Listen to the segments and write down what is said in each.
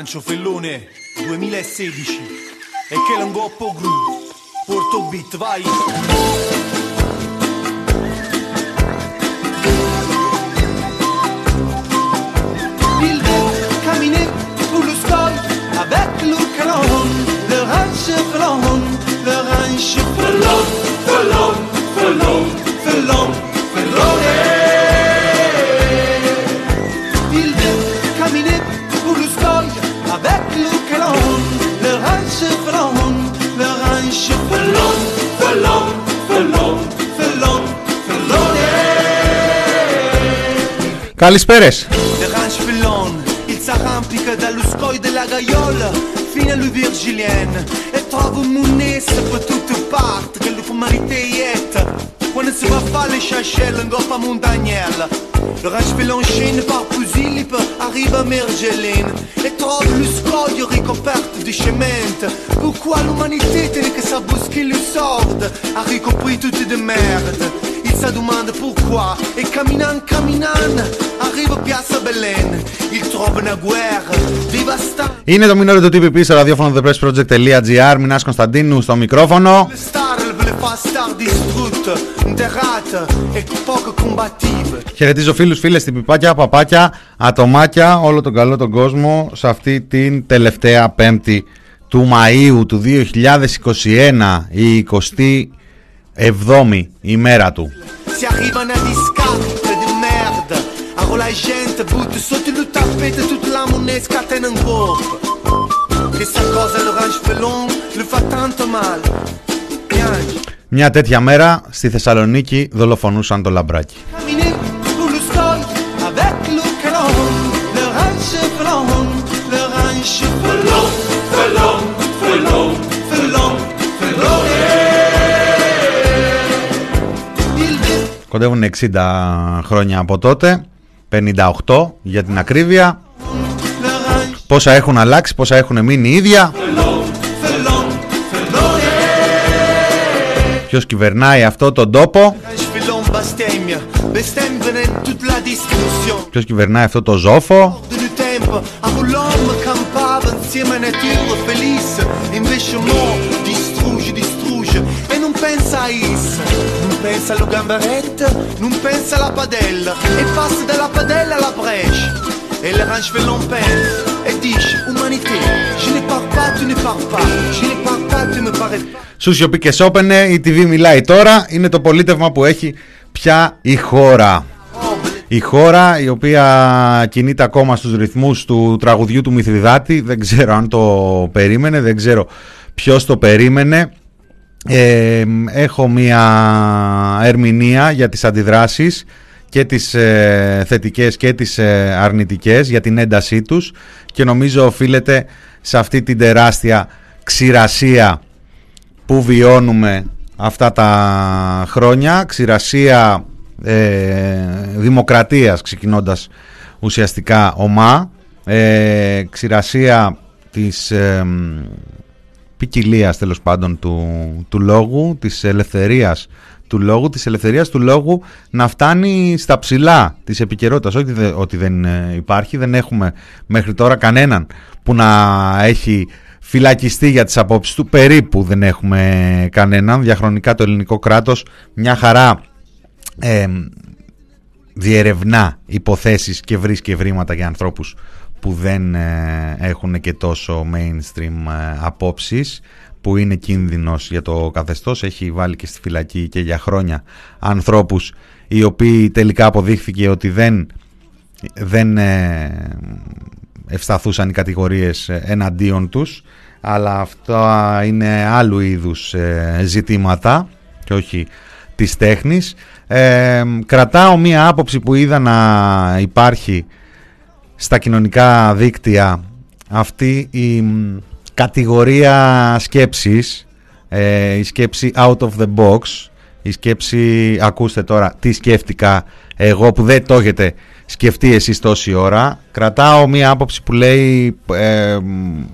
Rancio Fellone 2016 e che l'angoppo groove Porto beat vai Καλησπέρες. Le ranch Fellon il s'arrampica dallo scoglio della gaiola fino alle Virgilienne e trova munesse per tutte parti che le mariteiette quando si va a fare le chachelles in goppa montagnella le ranch Fellon scende par Pusilip arriva a Mergelin e trova lo scoglio ricoperto di cemento pourquoi l'umanità tiene che sa buschi le sorte a ricoprire tutte de merde il Sa domanda pourquoi. E camminant camminant arriva a Piazza Belen. Il trova una guerra devastante Είναι το μηνόριο του TPP στο ραδιόφωνο thepressproject.gr. Μινάς Κωνσταντίνου στο μικρόφωνο. le star le fa star distrutte enterrate e poco combattive Χαιρετίζω φίλους, φίλες, τυπιπάκια, παπάκια, ατομάκια, όλο τον καλό τον κόσμο σε αυτή την τελευταία πέμπτη του Μαΐου του 2021, η 7η ημέρα του. Μια τέτοια μέρα στη Θεσσαλονίκη δολοφονούσαν το λαμπράκι. Κοντεύουν 60 χρόνια από τότε, 58 για την ακρίβεια. le ranch Πόσα έχουν αλλάξει, πόσα έχουν μείνει ίδια. felon, felon, felone. Ποιος κυβερνάει αυτό τον τόπο, ranch pelon bestemmia bestemmia venendo tutta la distruzione ποιος κυβερνάει αυτό το ζόφο. Pensa allo gamberetto non pensa alla padella e passa dalla padella alla brescia e le range non pensa e dice umanità je ne pars pas tu ne pars pas je ne pars pas tu me parais pas Σου σιωπή και σώπαινε, η TV μιλάει τώρα, είναι το πολίτευμα που έχει πια η χώρα. Η χώρα η οποία κινείται ακόμα στους ρυθμούς του τραγουδιού του Μηθριδάτη, δεν ξέρω αν το περίμενε, δεν ξέρω ποιος το περίμενε. Ε, έχω μία ερμηνεία για τις αντιδράσεις και τις ε, θετικές και τις ε, αρνητικές για την έντασή τους και νομίζω οφείλεται σε αυτή την τεράστια ξηρασία που βιώνουμε αυτά τα χρόνια, ξηρασία ε, δημοκρατίας ξεκινώντας ουσιαστικά ομά, ε, ξηρασία της ε, ποικιλίας τέλος πάντων του, του λόγου, της ελευθερίας του λόγου, της ελευθερίας του λόγου να φτάνει στα ψηλά της επικαιρότητας. Όχι δε- ότι δεν ε, υπάρχει, δεν έχουμε μέχρι τώρα κανέναν που να έχει φυλακιστεί για τις απόψεις του. Περίπου δεν έχουμε κανέναν. Διαχρονικά το ελληνικό κράτος μια χαρά ε, διερευνά υποθέσεις και βρίσκει ευρήματα για ανθρώπους που δεν ε, έχουν και τόσο mainstream ε, απόψεις που είναι κίνδυνος για το καθεστώς. Έχει βάλει και στη φυλακή και για χρόνια ανθρώπους οι οποίοι τελικά αποδείχθηκε ότι δεν, δεν ε, ευσταθούσαν οι κατηγορίες ε, εναντίον τους. Αλλά αυτά είναι άλλου είδους ε, ζητήματα και όχι της τέχνης. Ε, κρατάω μία άποψη που είδα να υπάρχει στα κοινωνικά δίκτυα. Αυτή η μ, κατηγορία σκέψης ε, η σκέψη out of the box η σκέψη ακούστε τώρα τι σκέφτηκα εγώ που δεν το έχετε σκεφτεί εσείς τόση ώρα. Κρατάω μία άποψη που λέει ε,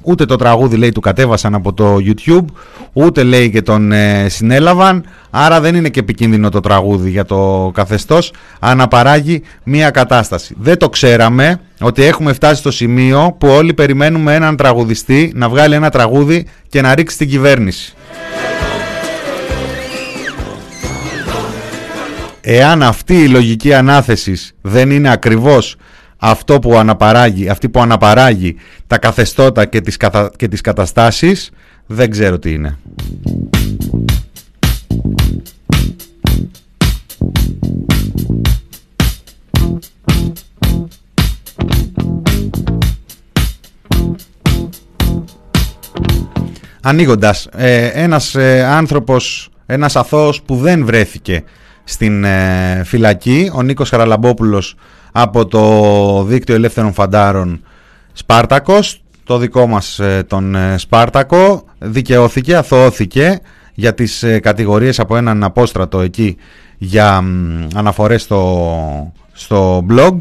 ούτε το τραγούδι λέει του κατέβασαν από το YouTube, ούτε λέει και τον ε, συνέλαβαν, άρα δεν είναι και επικίνδυνο το τραγούδι για το καθεστώς, αναπαράγει μία κατάσταση. Δεν το ξέραμε ότι έχουμε φτάσει στο σημείο που όλοι περιμένουμε έναν τραγουδιστή να βγάλει ένα τραγούδι και να ρίξει την κυβέρνηση. Εάν αυτή η λογική ανάθεσης δεν είναι ακριβώς αυτό που αναπαράγει, αυτή που αναπαράγει τα καθεστώτα και τις, κατα... και τις καταστάσεις, δεν ξέρω τι είναι. Ανοίγοντας, ε, ένας ε, άνθρωπος, ένας αθώος που δεν βρέθηκε στην ε, φυλακή. Ο Νίκος Χαραλαμπόπουλος από το δίκτυο ελεύθερων φαντάρων Σπάρτακος, το δικό μας ε, τον ε, Σπάρτακο, δικαιώθηκε, αθώθηκε για τις κατηγορίες από έναν απόστρατο εκεί για αναφορές στο, στο blog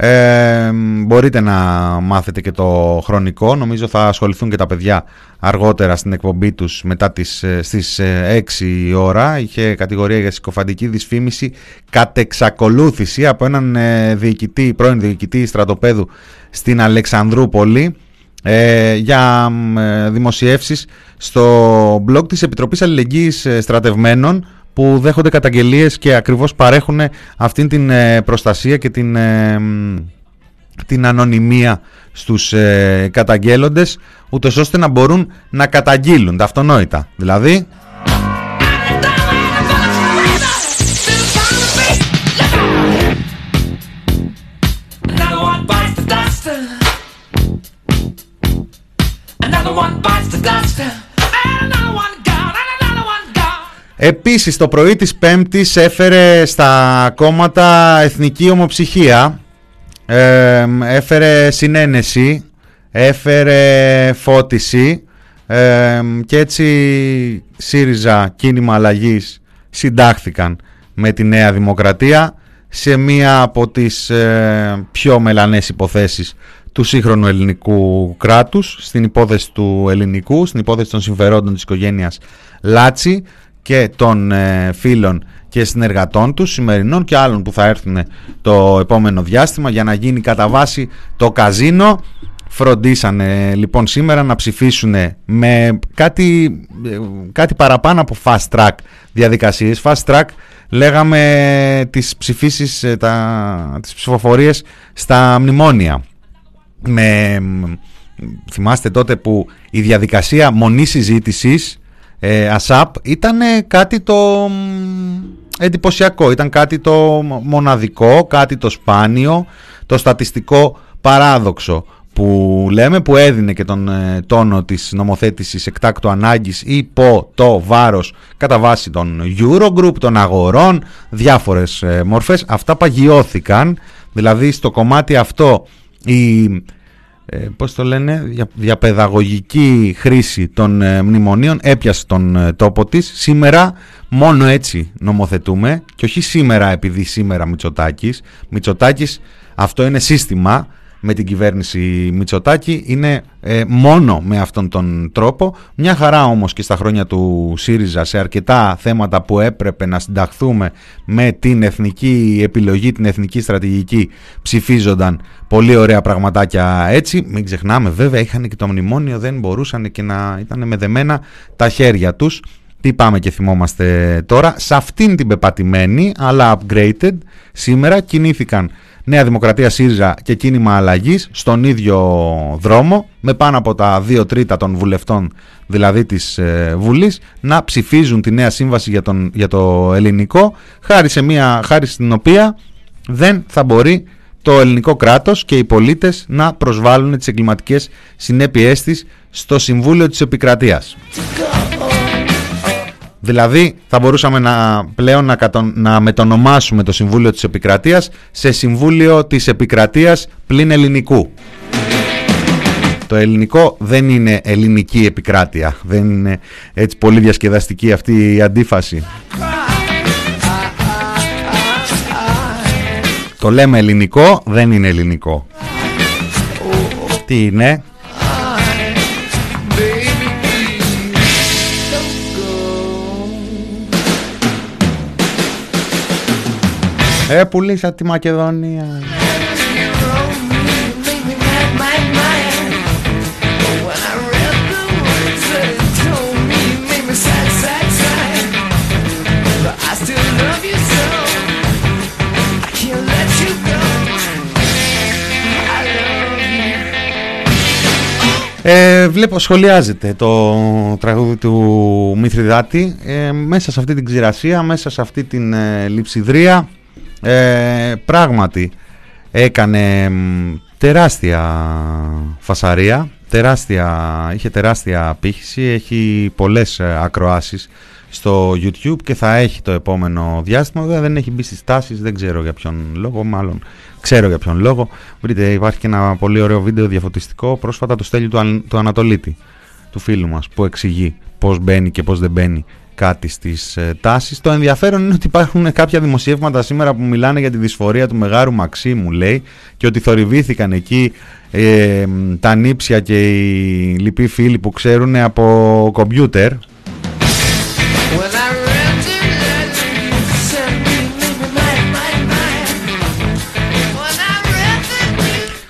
ε, μπορείτε να μάθετε και το χρονικό. Νομίζω θα ασχοληθούν και τα παιδιά αργότερα στην εκπομπή τους μετά τις, ε, στις 6 ε, ώρα. Είχε κατηγορία για συκοφαντική δυσφήμιση κατ' εξακολούθηση από έναν διοικητή, πρώην διοικητή στρατοπέδου στην Αλεξανδρούπολη ε, για δημοσιεύσεις στο blog της Επιτροπής Αλληλεγγύης Στρατευμένων που δέχονται καταγγελίες και ακριβώς παρέχουν αυτήν την ε, προστασία και την, ε, την ανωνυμία στους ε, καταγγέλλοντες ούτως ώστε να μπορούν να καταγγείλουν τα αυτονόητα. Δηλαδή... Επίσης το πρωί της Πέμπτης έφερε στα κόμματα εθνική ομοψυχία, έφερε συνένεση, έφερε φώτιση και έτσι ΣΥΡΙΖΑ κίνημα αλλαγής συντάχθηκαν με τη Νέα Δημοκρατία σε μία από τις ε, πιο μελανές υποθέσεις του σύγχρονου ελληνικού κράτους, στην υπόθεση του ελληνικού, στην υπόθεση των συμφερόντων της οικογένειας Λάτσι, και των ε, φίλων και συνεργατών τους σημερινών και άλλων που θα έρθουν το επόμενο διάστημα για να γίνει κατά βάση το καζίνο. Φροντίσανε λοιπόν σήμερα να ψηφίσουν με κάτι, ε, κάτι παραπάνω από fast track διαδικασίες. Fast track λέγαμε τις ψηφίσεις ε, τα, τις ψηφοφορίες στα μνημόνια. Με, θυμάστε τότε που η διαδικασία μονής συζήτησης ε, ΑΣΑΠ ήταν κάτι το εντυπωσιακό, ήταν κάτι το μοναδικό, κάτι το σπάνιο, το στατιστικό παράδοξο που λέμε που έδινε και τον ε, τόνο της νομοθέτησης εκτάκτου ανάγκης υπό το βάρος κατά βάση των Eurogroup, των αγορών, διάφορες ε, μορφές. Αυτά παγιώθηκαν, δηλαδή στο κομμάτι αυτό η ε, πώς το λένε, για, παιδαγωγική χρήση των ε, μνημονίων έπιασε τον ε, τόπο της. Σήμερα μόνο έτσι νομοθετούμε και όχι σήμερα επειδή σήμερα Μητσοτάκης. Μητσοτάκης αυτό είναι σύστημα με την κυβέρνηση Μητσοτάκη είναι ε, μόνο με αυτόν τον τρόπο. Μια χαρά όμως και στα χρόνια του ΣΥΡΙΖΑ σε αρκετά θέματα που έπρεπε να συνταχθούμε με την εθνική επιλογή, την εθνική στρατηγική ψηφίζονταν πολύ ωραία πραγματάκια έτσι. Μην ξεχνάμε βέβαια είχαν και το μνημόνιο δεν μπορούσαν και να ήταν με τα χέρια τους. Τι πάμε και θυμόμαστε τώρα. Σε αυτήν την πεπατημένη αλλά upgraded σήμερα κινήθηκαν Νέα Δημοκρατία ΣΥΡΙΖΑ και κίνημα αλλαγής στον ίδιο δρόμο με πάνω από τα δύο τρίτα των βουλευτών δηλαδή της ε, Βουλής να ψηφίζουν τη νέα σύμβαση για, τον, για το ελληνικό χάρη, σε μια, χάρη στην οποία δεν θα μπορεί το ελληνικό κράτος και οι πολίτες να προσβάλλουν τις εγκληματικές συνέπειές της στο Συμβούλιο της Επικρατείας. Δηλαδή θα μπορούσαμε να, πλέον να, να μετονομάσουμε το Συμβούλιο της Επικρατείας σε Συμβούλιο της Επικρατείας πλην ελληνικού. Το ελληνικό δεν είναι ελληνική επικράτεια. Δεν είναι έτσι πολύ διασκεδαστική αυτή η αντίφαση. Το λέμε ελληνικό, δεν είναι ελληνικό. Τι είναι; Ε, πουλήσα τη Μακεδονία. Ε, βλέπω σχολιάζεται το τραγούδι του Μηθριδάτη ε, μέσα σε αυτή την ξηρασία, μέσα σε αυτή την ε, λειψιδρία ε, πράγματι έκανε τεράστια φασαρία, τεράστια, είχε τεράστια απήχηση, έχει πολλές ε, ακροάσεις στο YouTube και θα έχει το επόμενο διάστημα. Βέβαια δεν έχει μπει στις τάσεις, δεν ξέρω για ποιον λόγο, μάλλον ξέρω για ποιον λόγο. Βρείτε, υπάρχει και ένα πολύ ωραίο βίντεο διαφωτιστικό πρόσφατα το στέλνει του, του Ανατολίτη, του φίλου μας, που εξηγεί πώς μπαίνει και πώς δεν μπαίνει κάτι στις ε, τάσεις. Το ενδιαφέρον είναι ότι υπάρχουν κάποια δημοσιεύματα σήμερα που μιλάνε για τη δυσφορία του Μεγάρου Μαξίμου, λέει, και ότι θορυβήθηκαν εκεί ε, τα νύψια και οι λοιποί φίλοι που ξέρουν από κομπιούτερ.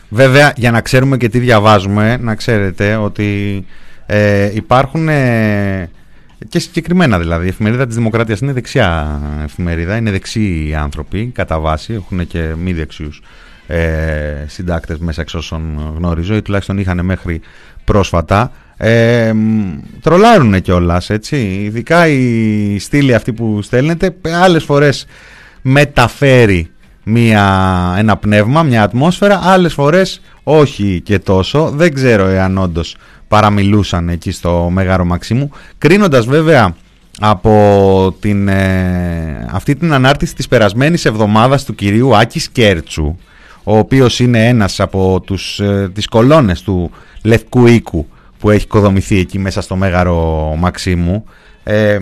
Βέβαια, για να ξέρουμε και τι διαβάζουμε, να ξέρετε ότι ε, υπάρχουν ε, και συγκεκριμένα δηλαδή. Η εφημερίδα της Δημοκρατίας είναι δεξιά εφημερίδα, είναι δεξιοί άνθρωποι κατά βάση, έχουν και μη δεξιούς ε, συντάκτες μέσα εξ όσων γνωρίζω ή τουλάχιστον είχαν μέχρι πρόσφατα. Ε, τρολάρουν κιόλας, έτσι. Ειδικά η στήλη αυτή που στέλνετε, άλλες φορές μεταφέρει μια, ένα πνεύμα, μια ατμόσφαιρα, άλλες φορές όχι και τόσο. Δεν ξέρω εάν όντως παραμιλούσαν εκεί στο Μέγαρο Μαξίμου. Κρίνοντας βέβαια από την, ε, αυτή την ανάρτηση της περασμένης εβδομάδας του κυρίου Άκης Σκέρτσου, ο οποίος είναι ένας από τους, ε, τις κολόνες του Λευκού Οίκου που έχει κοδομηθεί εκεί μέσα στο Μέγαρο Μαξίμου, ε,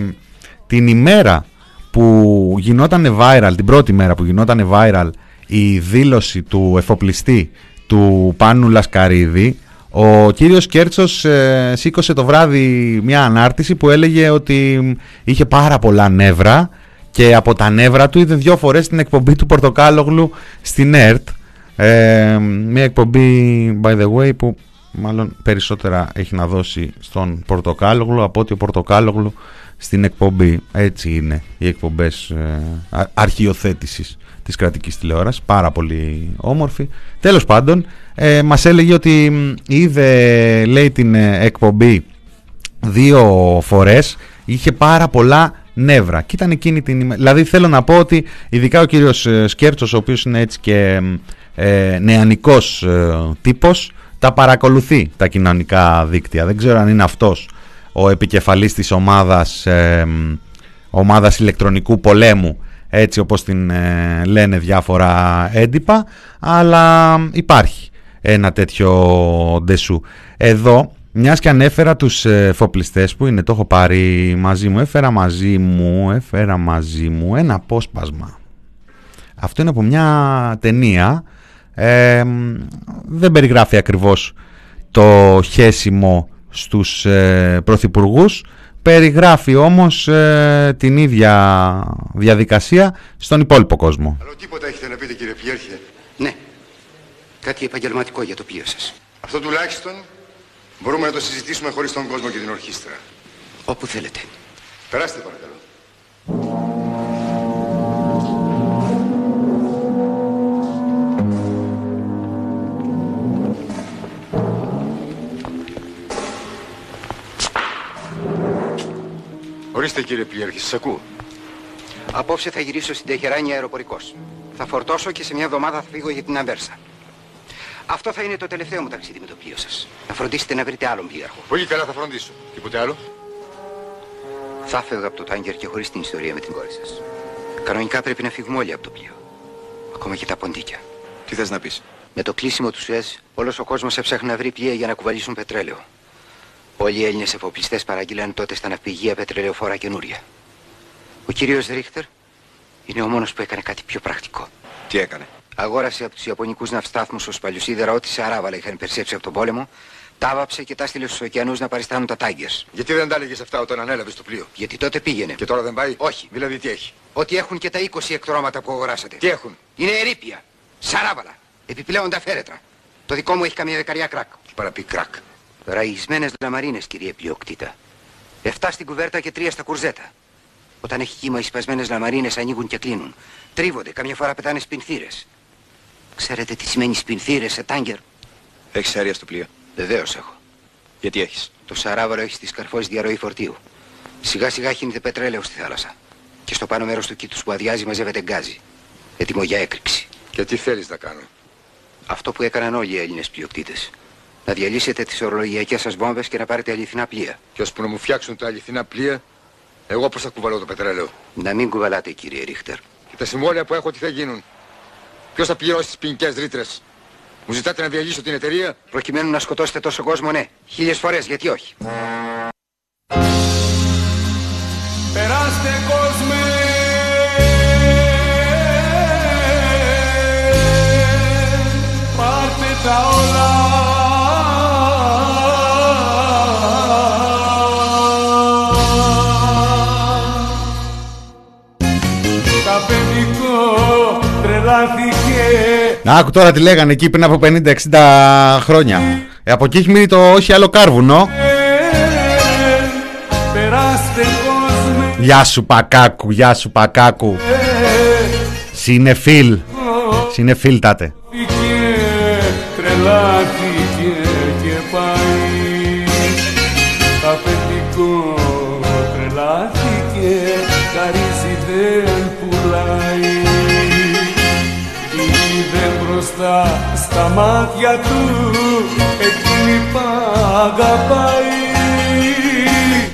την ημέρα που γινόταν viral, την πρώτη μέρα που γινόταν viral η δήλωση του εφοπλιστή του Πάνου Λασκαρίδη ο κύριος Κέρτσος ε, σήκωσε το βράδυ μια ανάρτηση που έλεγε ότι είχε πάρα πολλά νεύρα και από τα νεύρα του είδε δυο φορές την εκπομπή του Πορτοκάλογλου στην ΕΡΤ ε, μια εκπομπή by the way που μάλλον περισσότερα έχει να δώσει στον Πορτοκάλογλου από ότι ο Πορτοκάλογλου στην εκπομπή. Έτσι είναι οι εκπομπές ε, αρχιοθέτησης της κρατικής τηλεόρασης. Πάρα πολύ όμορφη. Τέλος πάντων, ε, μας έλεγε ότι είδε, λέει, την ε, εκπομπή δύο φορές. Είχε πάρα πολλά νεύρα. Και ήταν εκείνη την Δηλαδή θέλω να πω ότι ειδικά ο κύριος ε, Σκέρτσος, ο οποίος είναι έτσι και ε, νεανικός ε, τύπος, τα παρακολουθεί τα κοινωνικά δίκτυα. Δεν ξέρω αν είναι αυτός ο επικεφαλής της ομάδας, ε, ομάδας ηλεκτρονικού πολέμου έτσι όπως την ε, λένε διάφορα έντυπα αλλά υπάρχει ένα τέτοιο ντεσού. Εδώ μιας και ανέφερα τους ε, φοπλιστές που είναι, το έχω πάρει μαζί μου, έφερα μαζί μου, έφερα μαζί μου ένα απόσπασμα. Αυτό είναι από μια ταινία, ε, δεν περιγράφει ακριβώς το χέσιμο στους ε, πρωθυπουργούς, περιγράφει όμως ε, την ίδια διαδικασία στον υπόλοιπο κόσμο. Αλλά τίποτα έχετε να πείτε κύριε Πιέρχε. Ναι. Κάτι επαγγελματικό για το πλοίο σας. Αυτό τουλάχιστον μπορούμε να το συζητήσουμε χωρίς τον κόσμο και την ορχήστρα. Όπου θέλετε. Περάστε παρακαλώ. Ορίστε κύριε Πλιέρχη, σας ακούω. Απόψε θα γυρίσω στην Τεχεράνη αεροπορικός. Θα φορτώσω και σε μια εβδομάδα θα φύγω για την Αβέρσα. Αυτό θα είναι το τελευταίο μου ταξίδι με το πλοίο σας. Να φροντίσετε να βρείτε άλλον πλοίαρχο. Πολύ καλά θα φροντίσω. Τίποτε άλλο; Θα φεύγω από το τάγκερ και χωρίς την ιστορία με την κόρη σας. Κανονικά πρέπει να φύγουμε όλοι από το πλοίο. Ακόμα και τα ποντίκια. Τι θες να πεις; Με το κλείσιμο του Σουέζ, όλος ο κόσμος έψαχνε να βρει πλοία για να κουβαλήσουν πετρέλαιο. Όλοι οι Έλληνες εφοπλιστές παράγγειλαν τότε στα ναυπηγεία πετρελαιοφόρα καινούρια. Ο κύριος Ρίχτερ είναι ο μόνος που έκανε κάτι πιο πρακτικό. Τι έκανε; Αγόρασε από τους Ιαπωνικούς ναυστάθμους ως παλιοσίδερα ό,τι σε αράβαλα είχαν περσέψει από τον πόλεμο, τα άβαψε και τα στείλε στους ωκεανούς να παριστάνουν τα τάγκερς. Γιατί δεν τα έλεγες αυτά όταν ανέλαβες το πλοίο; Γιατί τότε πήγαινε. Και τώρα δεν πάει; Όχι. Δηλαδή τι έχει; Ότι έχουν και τα 20 εκτρώματα που αγοράσατε. Τι έχουν; Είναι ερήπια. Σαράβαλα. Επιπλέον τα φέρετρα. Το δικό μου έχει καμία δεκαριά κράκ. Και παραπεί κρακ. Ραϊσμένες λαμαρίνες, κύριε πλειοκτήτα. Εφτά στην κουβέρτα και τρία στα κουρζέτα. Όταν έχει κύμα οι σπασμένες λαμαρίνες ανοίγουν και κλείνουν. Τρίβονται, καμιά φορά πετάνε σπινθύρες. Ξέρετε τι σημαίνει σπινθύρες σε τάγκερ. Έχεις αέρια στο πλοίο. Βεβαίως έχω. Γιατί έχεις; Το Σαράβαλο έχει στις καρφώσεις διαρροή φορτίου. Σιγά σιγά χύνεται πετρέλαιο στη θάλασσα. Και στο πάνω μέρος του κήτους που αδειάζει μαζεύεται γκάζι. Έτοιμο για έκρηξη. Και τι θέλεις να κάνω; Αυτό που έκαναν όλοι οι Έλληνες πλειοκτήτες. Να διαλύσετε τις ορολογιακές σας βόμβες και να πάρετε αληθινά πλοία. Και ώσπου να μου φτιάξουν τα αληθινά πλοία, εγώ πώς θα κουβαλώ το πετρέλαιο; Να μην κουβαλάτε κύριε Ρίχτερ. Και τα συμβόλαια που έχω τι θα γίνουν; Ποιος θα πληρώσει τις ποινικές ρήτρες; Μου ζητάτε να διαλύσω την εταιρεία; Προκειμένου να σκοτώσετε τόσο κόσμο, ναι. Χίλιες φορές, γιατί όχι. Περάστε κόσμε άκου τώρα τι λέγανε εκεί πριν από 50-60 χρόνια. Ε, από εκεί έχει μείνει το όχι άλλο κάρβουνο. Περάστε κόσμε Γεια σου Πακάκου, γεια σου Πακάκου. Συνεφίλ. Συνεφίλ τάτε. Τρελάθηκε, μπροστά στα μάτια του, εκείνη που αγαπάει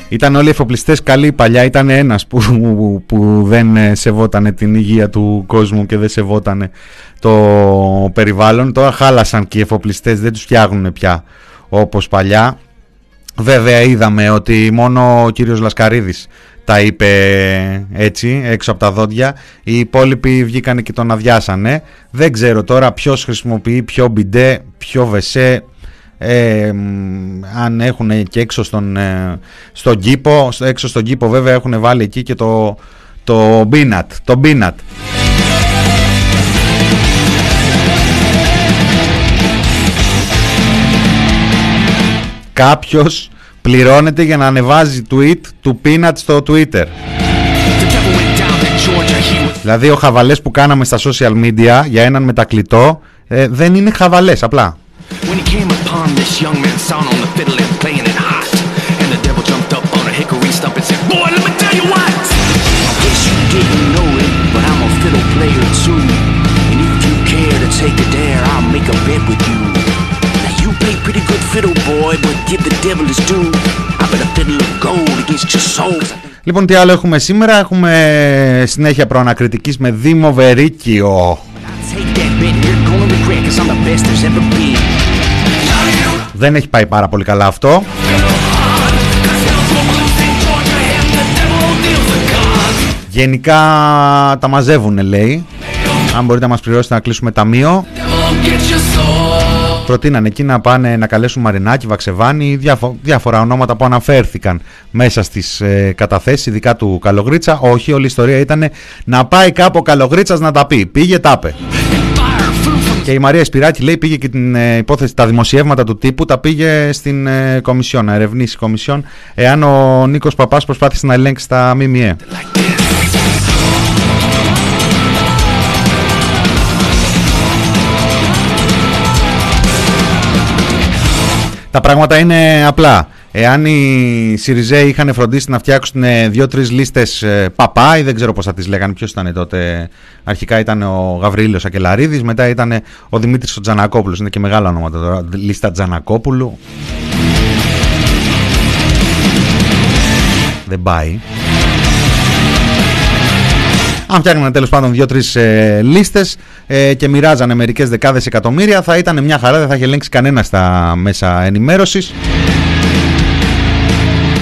Ήταν όλοι εφοπλιστές καλοί παλιά. Ήταν ένας που, που, που δεν ε, σεβότανε την υγεία του κόσμου και δεν σεβότανε το περιβάλλον. Τώρα χάλασαν και οι εφοπλιστές, δεν τους φτιάχνουν πια όπως παλιά. Βέβαια είδαμε ότι μόνο ο κύριος Λασκαρίδης τα είπε έτσι έξω από τα δόντια. Οι υπόλοιποι βγήκανε και τον αδειάσανε. Δεν ξέρω τώρα ποιος χρησιμοποιεί ποιο μπιντέ, ποιο βεσέ. Ε, μ, αν έχουν και έξω στον, ε, στον κήπο στο- έξω στον κήπο βέβαια έχουν βάλει εκεί και το, το μπίνατ το μπίνατ. Κάποιος πληρώνεται για να ανεβάζει tweet του πείνατε στο Twitter. Δηλαδή ο χαβαλές που κάναμε στα social media για έναν μετακλητό ε, δεν είναι χαβαλές απλά. Now you play pretty good fiddle, boy, but give the devil his due. I bet a fiddle of gold against your soul. Λοιπόν τι άλλο έχουμε σήμερα, έχουμε συνέχεια προανακριτικής με Δήμο Βερίκιο. I'll take that bet, and you're gonna regret, cause I'm the best there's ever been. Δεν έχει πάει πάρα πολύ καλά αυτό. Γενικά τα μαζεύουν λέει. Αν μπορείτε να μας πληρώσετε να κλείσουμε ταμείο. Προτείνανε εκεί να πάνε να καλέσουν Μαρινάκη, Βαξεβάνη, διάφο- διάφορα ονόματα που αναφέρθηκαν μέσα στις ε, καταθέσεις, ειδικά του Καλογρίτσα. Όχι, όλη η ιστορία ήταν να πάει κάπου ο Καλογρίτσας να τα πει. Πήγε, τάπε. Και η Μαρία Σπυράκη λέει πήγε και την ε, υπόθεση, τα δημοσιεύματα του τύπου τα πήγε στην ε, Κομισιόν, να ερευνήσει η Κομισιόν εάν ο Νίκος Παπάς προσπάθησε να ελέγξει τα ΜΜΕ. Τα πράγματα είναι απλά. Εάν οι Σιριζέοι είχαν φροντίσει να φτιάξουν δύο-τρεις λίστες παπά, ή δεν ξέρω πώς θα τις λέγανε, ποιος ήταν τότε. Αρχικά ήταν ο Γαβρίλιος Ακελαρίδης, μετά ήταν ο Δημήτρης ο Τζανακόπουλος. Είναι και μεγάλα ονόματα τώρα. Λίστα Τζανακόπουλου. Δεν πάει. Αν φτιάχνανε τέλος πάντων δύο-τρεις ε, λίστες ε, και μοιράζανε μερικές δεκάδες εκατομμύρια, θα ήταν μια χαρά, δεν θα είχε ελέγξει κανένας στα μέσα ενημέρωσης.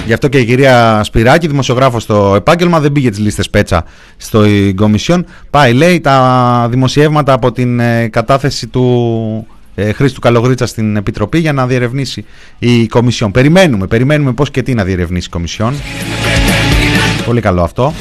Γι' αυτό και η κυρία Σπυράκη, δημοσιογράφος στο επάγγελμα, δεν πήγε τις λίστες πέτσα στο Κομισιόν. Πάει, λέει, τα δημοσιεύματα από την ε, κατάθεση του ε, Χρήστου Καλογρίτσα στην Επιτροπή για να διερευνήσει η Κομισιόν. Περιμένουμε, περιμένουμε πώς και τι να διερευνήσει η Κομισιόν. Πολύ καλό αυτό.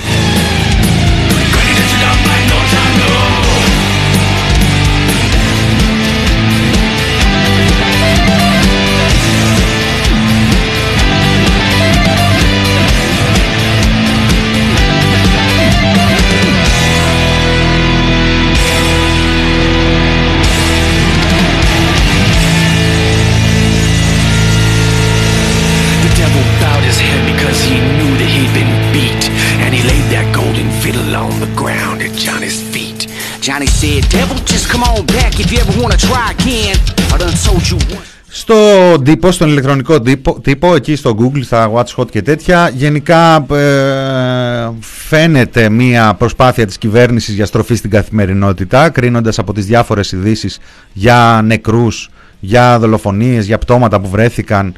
Said, Devil, just come on back if you ever want to try again. I done told you once. Στο τύπο, στον ηλεκτρονικό τύπο, τύπο, εκεί στο Google, στα Watch Hot και τέτοια, γενικά ε, φαίνεται μία προσπάθεια της κυβέρνησης για στροφή στην καθημερινότητα, κρίνοντας από τις διάφορες ειδήσεις για νεκρούς, για δολοφονίες, για πτώματα που βρέθηκαν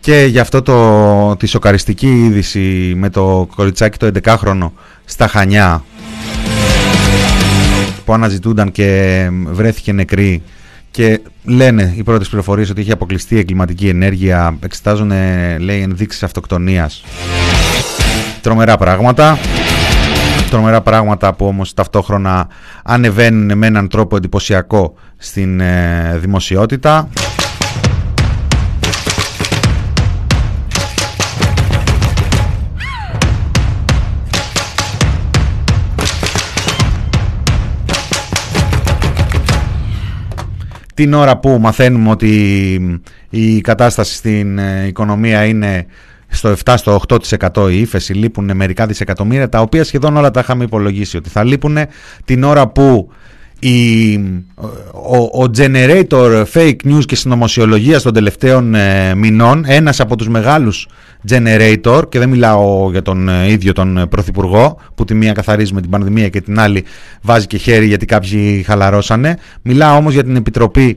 και για αυτό το, τη σοκαριστική είδηση με το κοριτσάκι το 11χρονο στα Χανιά που αναζητούνταν και βρέθηκε νεκρή και λένε οι πρώτες πληροφορίες ότι είχε αποκλειστεί εγκληματική ενέργεια, εξετάζουν λέει ενδείξεις αυτοκτονίας. Τρομερά πράγματα. Τρομερά πράγματα που όμως ταυτόχρονα ανεβαίνουν με έναν τρόπο εντυπωσιακό στην ε, δημοσιότητα. Την ώρα που μαθαίνουμε ότι η κατάσταση στην ε, οικονομία είναι στο 7 στο 8% η ύφεση, λείπουν μερικά δισεκατομμύρια, τα οποία σχεδόν όλα τα είχαμε υπολογίσει ότι θα λείπουν την ώρα που η, ο, ο generator fake news και συνωμοσιολογία των τελευταίων ε, μηνών, ένας από τους μεγάλους generator, και δεν μιλάω για τον ε, ίδιο τον Πρωθυπουργό, που τη μία καθαρίζει με την πανδημία και την άλλη βάζει και χέρι γιατί κάποιοι χαλαρώσανε, μιλάω όμως για την Επιτροπή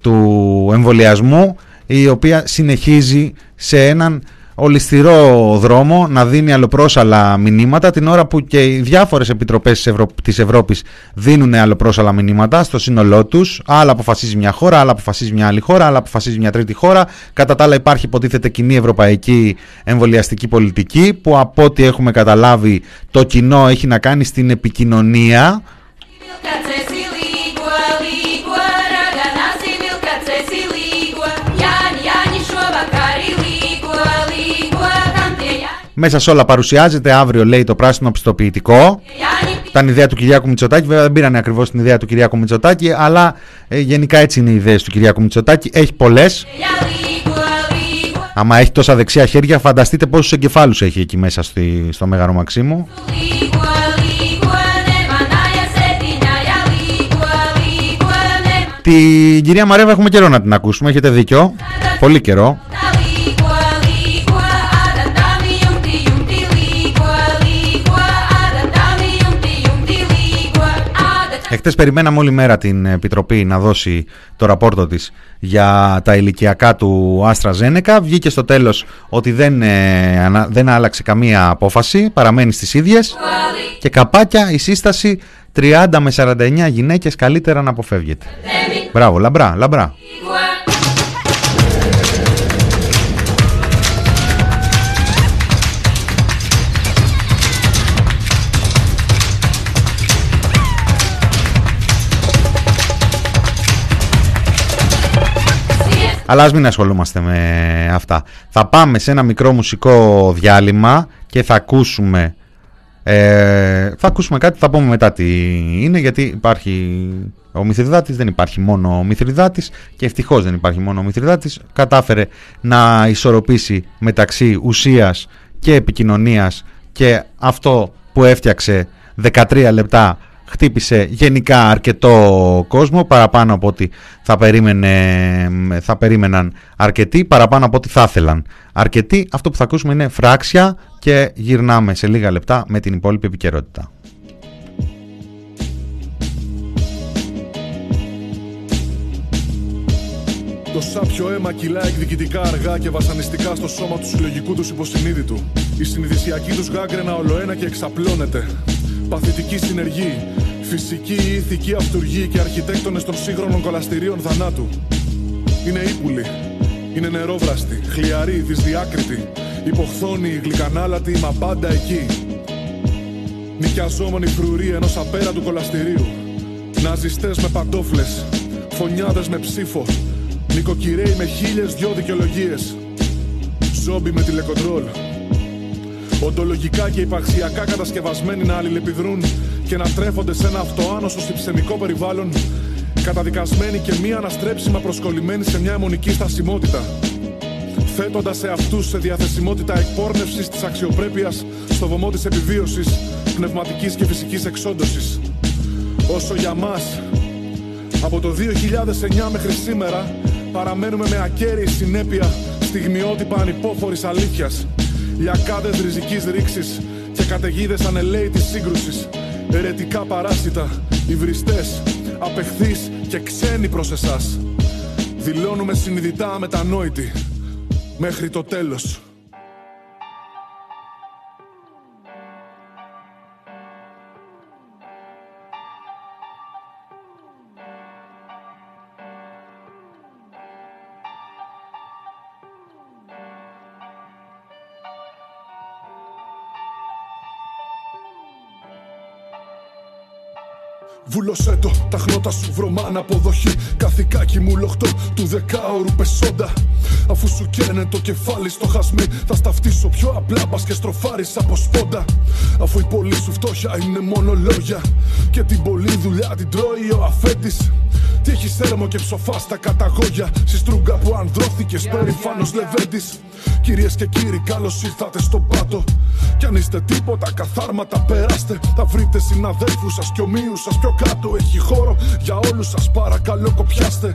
του Εμβολιασμού, η οποία συνεχίζει σε έναν ολιστηρό δρόμο να δίνει αλλοπρόσαλα μηνύματα την ώρα που και οι διάφορες επιτροπές της, Ευρω... της Ευρώπης δίνουν αλλοπρόσαλα μηνύματα στο σύνολό τους. Άλλα αποφασίζει μια χώρα, άλλα αποφασίζει μια άλλη χώρα άλλα αποφασίζει μια τρίτη χώρα. Κατά τα άλλα υπάρχει υποτίθεται κοινή ευρωπαϊκή εμβολιαστική πολιτική που από ό,τι έχουμε καταλάβει το κοινό έχει να κάνει στην επικοινωνία Μέσα σε όλα παρουσιάζεται αύριο, λέει, το πράσινο πιστοποιητικό. Ήταν ιδέα του Κυριάκου Μητσοτάκη. Βέβαια δεν πήρανε ακριβώς την ιδέα του Κυριάκου Μητσοτάκη, αλλά ε, γενικά έτσι είναι οι ιδέες του Κυριάκου Μητσοτάκη. Έχει πολλές. Άμα έχει τόσα δεξιά χέρια, φανταστείτε πόσους εγκεφάλους έχει εκεί μέσα στη, στο Μέγαρο Μαξίμου. Την κυρία Μαρέβα έχουμε καιρό να την ακούσουμε, έχετε δίκιο. Πολύ καιρό. Εχθές περιμέναμε όλη μέρα την Επιτροπή να δώσει το ραπόρτο της για τα ηλικιακά του Άστρα Ζένεκα. Βγήκε στο τέλος ότι δεν, ε, δεν άλλαξε καμία απόφαση, παραμένει στις ίδιες. Και καπάκια η σύσταση 30 με 49 γυναίκες καλύτερα να αποφεύγεται. Μπράβο, λαμπρά, λαμπρά. Αλλά ας μην ασχολούμαστε με αυτά. Θα πάμε σε ένα μικρό μουσικό διάλειμμα και θα ακούσουμε, ε, θα ακούσουμε κάτι, θα πούμε μετά τι είναι, γιατί υπάρχει ο Μηθριδάτης, δεν υπάρχει μόνο ο Μηθριδάτης και ευτυχώς δεν υπάρχει μόνο ο Μηθριδάτης. Κατάφερε να ισορροπήσει μεταξύ ουσίας και επικοινωνίας και αυτό που έφτιαξε 13 λεπτά χτύπησε γενικά αρκετό κόσμο, παραπάνω από ό,τι θα, περίμενε, θα περίμεναν αρκετοί, παραπάνω από ό,τι θα ήθελαν αρκετοί. Αυτό που θα ακούσουμε είναι φράξια και γυρνάμε σε λίγα λεπτά με την υπόλοιπη επικαιρότητα. Το σάπιο αίμα κυλά εκδικητικά αργά και βασανιστικά στο σώμα του συλλογικού τους υποσυνείδητου. Η συνειδησιακή τους γάγκρενα ολοένα και εξαπλώνεται. Παθητική συνεργή, φυσική ή ηθική αυτούργη και αρχιτέκτονες των σύγχρονων κολαστηρίων θανάτου. Είναι ύπουλοι, είναι νερόβραστοι, χλιαροί, δυσδιάκριτοι, υποχθόνοι, γλυκανάλατοι, μα πάντα εκεί. Νοικιαζόμενοι φρουροί ενός απέραντου κολαστηρίου. Ναζιστές με παντόφλες, φωνιάδες με ψήφο, νοικοκυρέοι με χίλιες δυο δικαιολογίες. Ζόμπι με τηλεκοντρόλ. Οντολογικά και υπαρξιακά κατασκευασμένοι να αλληλεπιδρούν και να τρέφονται σε ένα αυτοάνωσο συψενικό περιβάλλον, καταδικασμένοι και μία αναστρέψιμα προσκολλημένοι σε μια αιμονική στασιμότητα. Θέτοντας σε αυτούς σε διαθεσιμότητα εκπόρνευσης της αξιοπρέπειας στο βωμό της επιβίωσης, πνευματικής και φυσικής εξόντωσης. Όσο για μας, από το 2009 μέχρι σήμερα, παραμένουμε με ακέραιη συνέπεια στιγμιότυπα ανυπόφορης αλήθειας, λιακάδες ριζικής ρήξης και καταιγίδες ανελαίητης σύγκρουσης, ερετικά παράσιτα, υβριστές, απεχθείς και ξένοι προς εσάς. Δηλώνουμε συνειδητά αμετανόητοι, μέχρι το τέλος. Βούλωσέ το, τα χνότα σου βρωμάν αποδοχή. Καθηκάκι μου λοχτό του δεκάωρου πεσόντα. Αφού σου καίνε το κεφάλι στο χασμί Θα σταυτίσω πιο απλά μπας και στροφάρεις από σπόντα. Αφού η πολλή σου φτώχεια είναι μόνο λόγια. Και την πολλή δουλειά την τρώει ο αφέντης. Τι έχεις έρμο και ψοφά στα καταγόγια. Συστρούγκα που ανδρώθηκες περηφάνος λεβέντης Κυρίες και κύριοι καλώς ήρθατε στον πάτο Κι αν είστε τίποτα καθάρματα περάστε Θα βρείτε συναδέλφους σας και ομοίους σας πιο κάτω Έχει χώρο για όλους σας παρακαλώ κοπιάστε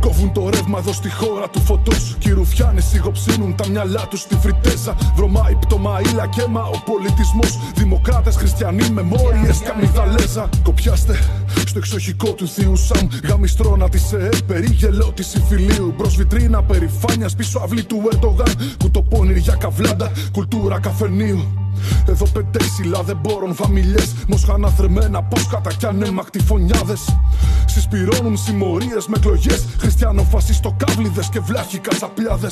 Κόβουν το ρεύμα εδώ στη χώρα του φωτός. Κι οι ρουφιάνοι σιγοψύνουν τα μυαλά τους στη φρυτέζα. Βρωμάει πτωμά ή λακέμα ο πολιτισμός. Δημοκράτες χριστιανοί με μόριε καμιδαλέζα. Κοπιάστε στο εξοχικό του θείου Σαμ. Γαμιστρώνα της ΕΕ, περίγελο της υφηλίου. Μπρος βιτρίνα περηφάνειας πίσω αυλή του Ερντογάν. Κουτοπώνει για καβλάντα, κουλτούρα καφενείου. Εδώ πέντε ψηλά δεν μπορούν φαμιλιέ. Μοσχάνα θρεμμένα, πόσκατα κι ανέμακτοι φωνιάδες. Συσπηρώνουν συμμορίες με εκλογές. Χριστιανοφασιστοκάβλιδες και βλάχοι κατσαπιάδε.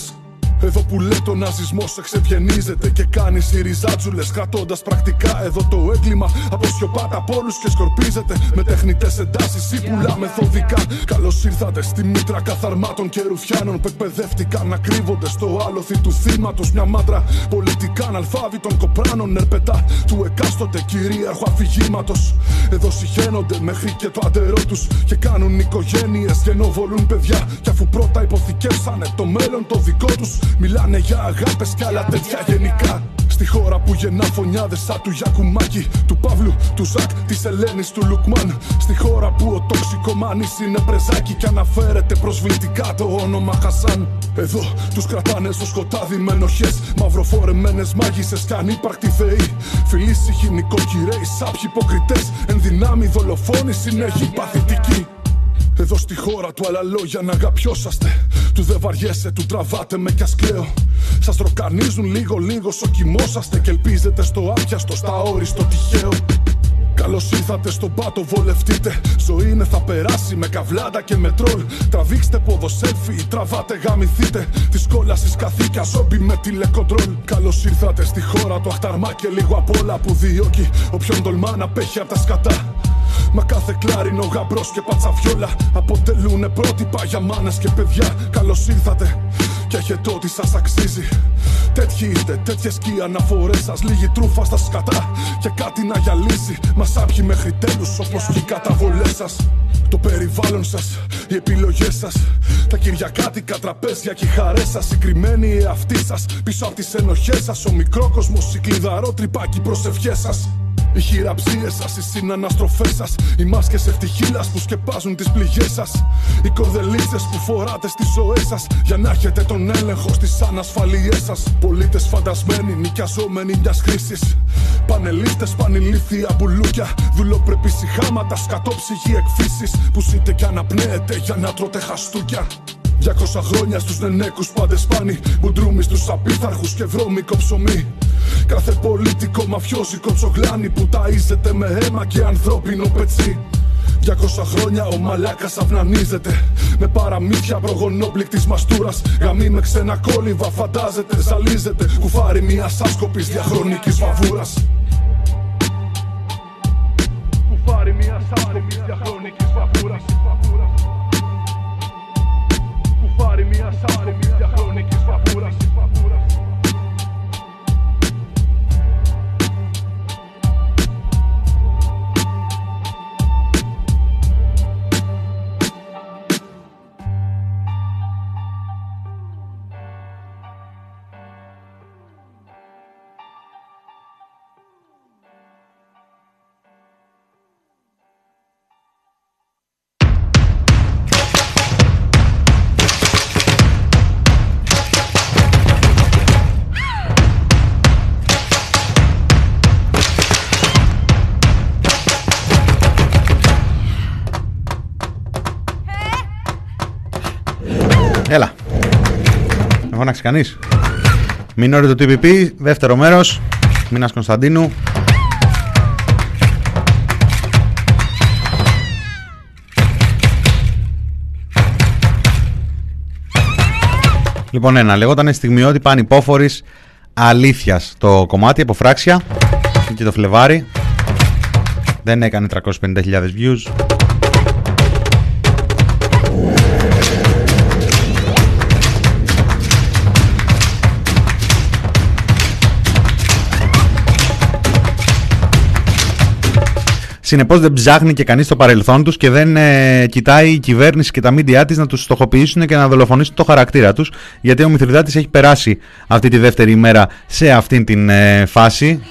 Εδώ που λέει το ναζισμός εξευγενίζεται και κάνει σιριζάτσουλες κρατώντας πρακτικά. Εδώ το έγκλημα αποσιωπάται από όλους και σκορπίζεται με τεχνητές εντάσεις ή πουλά μεθοδικά. Καλώς ήρθατε στη μήτρα καθαρμάτων και ρουφιάνων που εκπαιδεύτηκαν να κρύβονται στο άλοθη του θύματος. Μια μάτρα πολιτικά αναλφάβητων κοπράνων ερπετά του εκάστοτε κυρίαρχου αφηγήματος. Εδώ συχαίνονται μέχρι και το αντερό τους και κάνουν οικογένειες γενοβολούν παιδιά. Και αφού πρώτα υποθηκεύσανε το μέλλον το δικό τους, Μιλάνε για αγάπες κι άλλα τέτοια γενικά. Στη χώρα που γεννά φωνιάδε σαν του Γιακουμάκη, του Παύλου, του Ζακ, της Ελένης, του Λουκμάν. Στη χώρα που ο τοξικομάνη είναι πρεζάκι και αναφέρεται προσβλητικά το όνομα Χασάν. Εδώ τους κρατάνε στο σκοτάδι με ενοχές. Μαυροφορεμένε μάγισσες κι ανύπαρκτοι θεοί. Φιλήσυχοι νοικοκυρέοι, σάπιοι υποκριτές. Ενδυνάμει δολοφόνοι, συνέχει παθητικοί. Εδώ στη χώρα του άλλα λόγια να αγαπιόσαστε Του δεν βαριέσαι, του τραβάτε με κι κλαίω Σας ροκανίζουν λίγο λίγο σοκιμόσαστε Και ελπίζετε στο άπιαστο, στα όριστο τυχαίο Καλώς ήρθατε στον πάτο, βολευτείτε. Ζωή είναι θα περάσει με καβλάντα και με τρόλ. Τραβήξτε ποδοσέλφι, τραβάτε, γαμηθείτε. Της κόλασης καθήκια, ζόμπι με τηλεκοντρόλ. Καλώς ήρθατε στη χώρα του αχταρμά και λίγο απ' όλα που διώκει. Όποιον τολμά να πέχει από τα σκατά. Μα κάθε κλάρινο γαμπρός και πατσαβιόλα αποτελούν πρότυπα για μάνες και παιδιά. Καλώς ήρθατε και έχετε ό,τι σας αξίζει. Τέτοιοι είστε, τέτοιες και οι αναφορές σας. Λίγη τρούφα στα σκατά και κάτι να γυαλίσει. Μας άπιοι μέχρι τέλους όπως και οι καταβολές σας. Το περιβάλλον σας, οι επιλογές σας. Τα κυριακάτικα τραπέζια και οι χαρές σας. Συγκριμένοι οι εαυτοί σας. Πίσω από τις ενοχές σας. Ο μικρό κόσμο, η κλειδαρό τρυπάκι προσευχές σας. Οι χειραψίες σας, οι συναναστροφές σας. Οι μάσκες ευτυχίλα που σκεπάζουν τις πληγές σας. Οι κορδελίτσε που φοράτε στις ζωές σας. Για να έχετε τον έλεγχο στις ανασφαλιέ σας. Πολίτες φαντασμένοι, νοικιαζόμενοι μιας χρήσης. Πανελίστες, πανηλήθεια μπουλούκια. Δουλοπρεπεί συχάματα, σκατόψυχοι εκφύσεις. Που ζείτε κι αναπνέετε για να τρώτε χαστούκια. 200 χρόνια στους νενέκους πάντες σπάνι. Μπουντρούμι στους απίθαρχους και βρώμικο ψωμί. Κάθε πολίτικο μαφιόζικο τσογλάνι Που ταΐζεται με αίμα και ανθρώπινο πετσί. 200 χρόνια ο μαλάκας αυνανίζεται. Με παραμύθια προγονόπληκτης μαστούρας. Γαμί με ξένα κόλληβα φαντάζεται Ζαλίζεται. Κουφάρι μια άσκοπης διαχρονικής βαβούρας Να φωνάξει κανεί. Μινόρι του TPP, δεύτερο μέρος. Μίνα Κωνσταντίνου. Λοιπόν, ένα λέγονταν στιγμιότυπα ανυπόφορη αλήθειας το κομμάτι από φράξια και το Φλεβάρι. Δεν έκανε 350.000 views. Συνεπώς δεν ψάχνει και κανείς το παρελθόν τους και δεν ε, κοιτάει η κυβέρνηση και τα μίντια της να τους στοχοποιήσουν και να δολοφονήσουν το χαρακτήρα τους. Γιατί ο Μηθριδάτη έχει περάσει αυτή τη δεύτερη ημέρα σε αυτή την ε, φάση.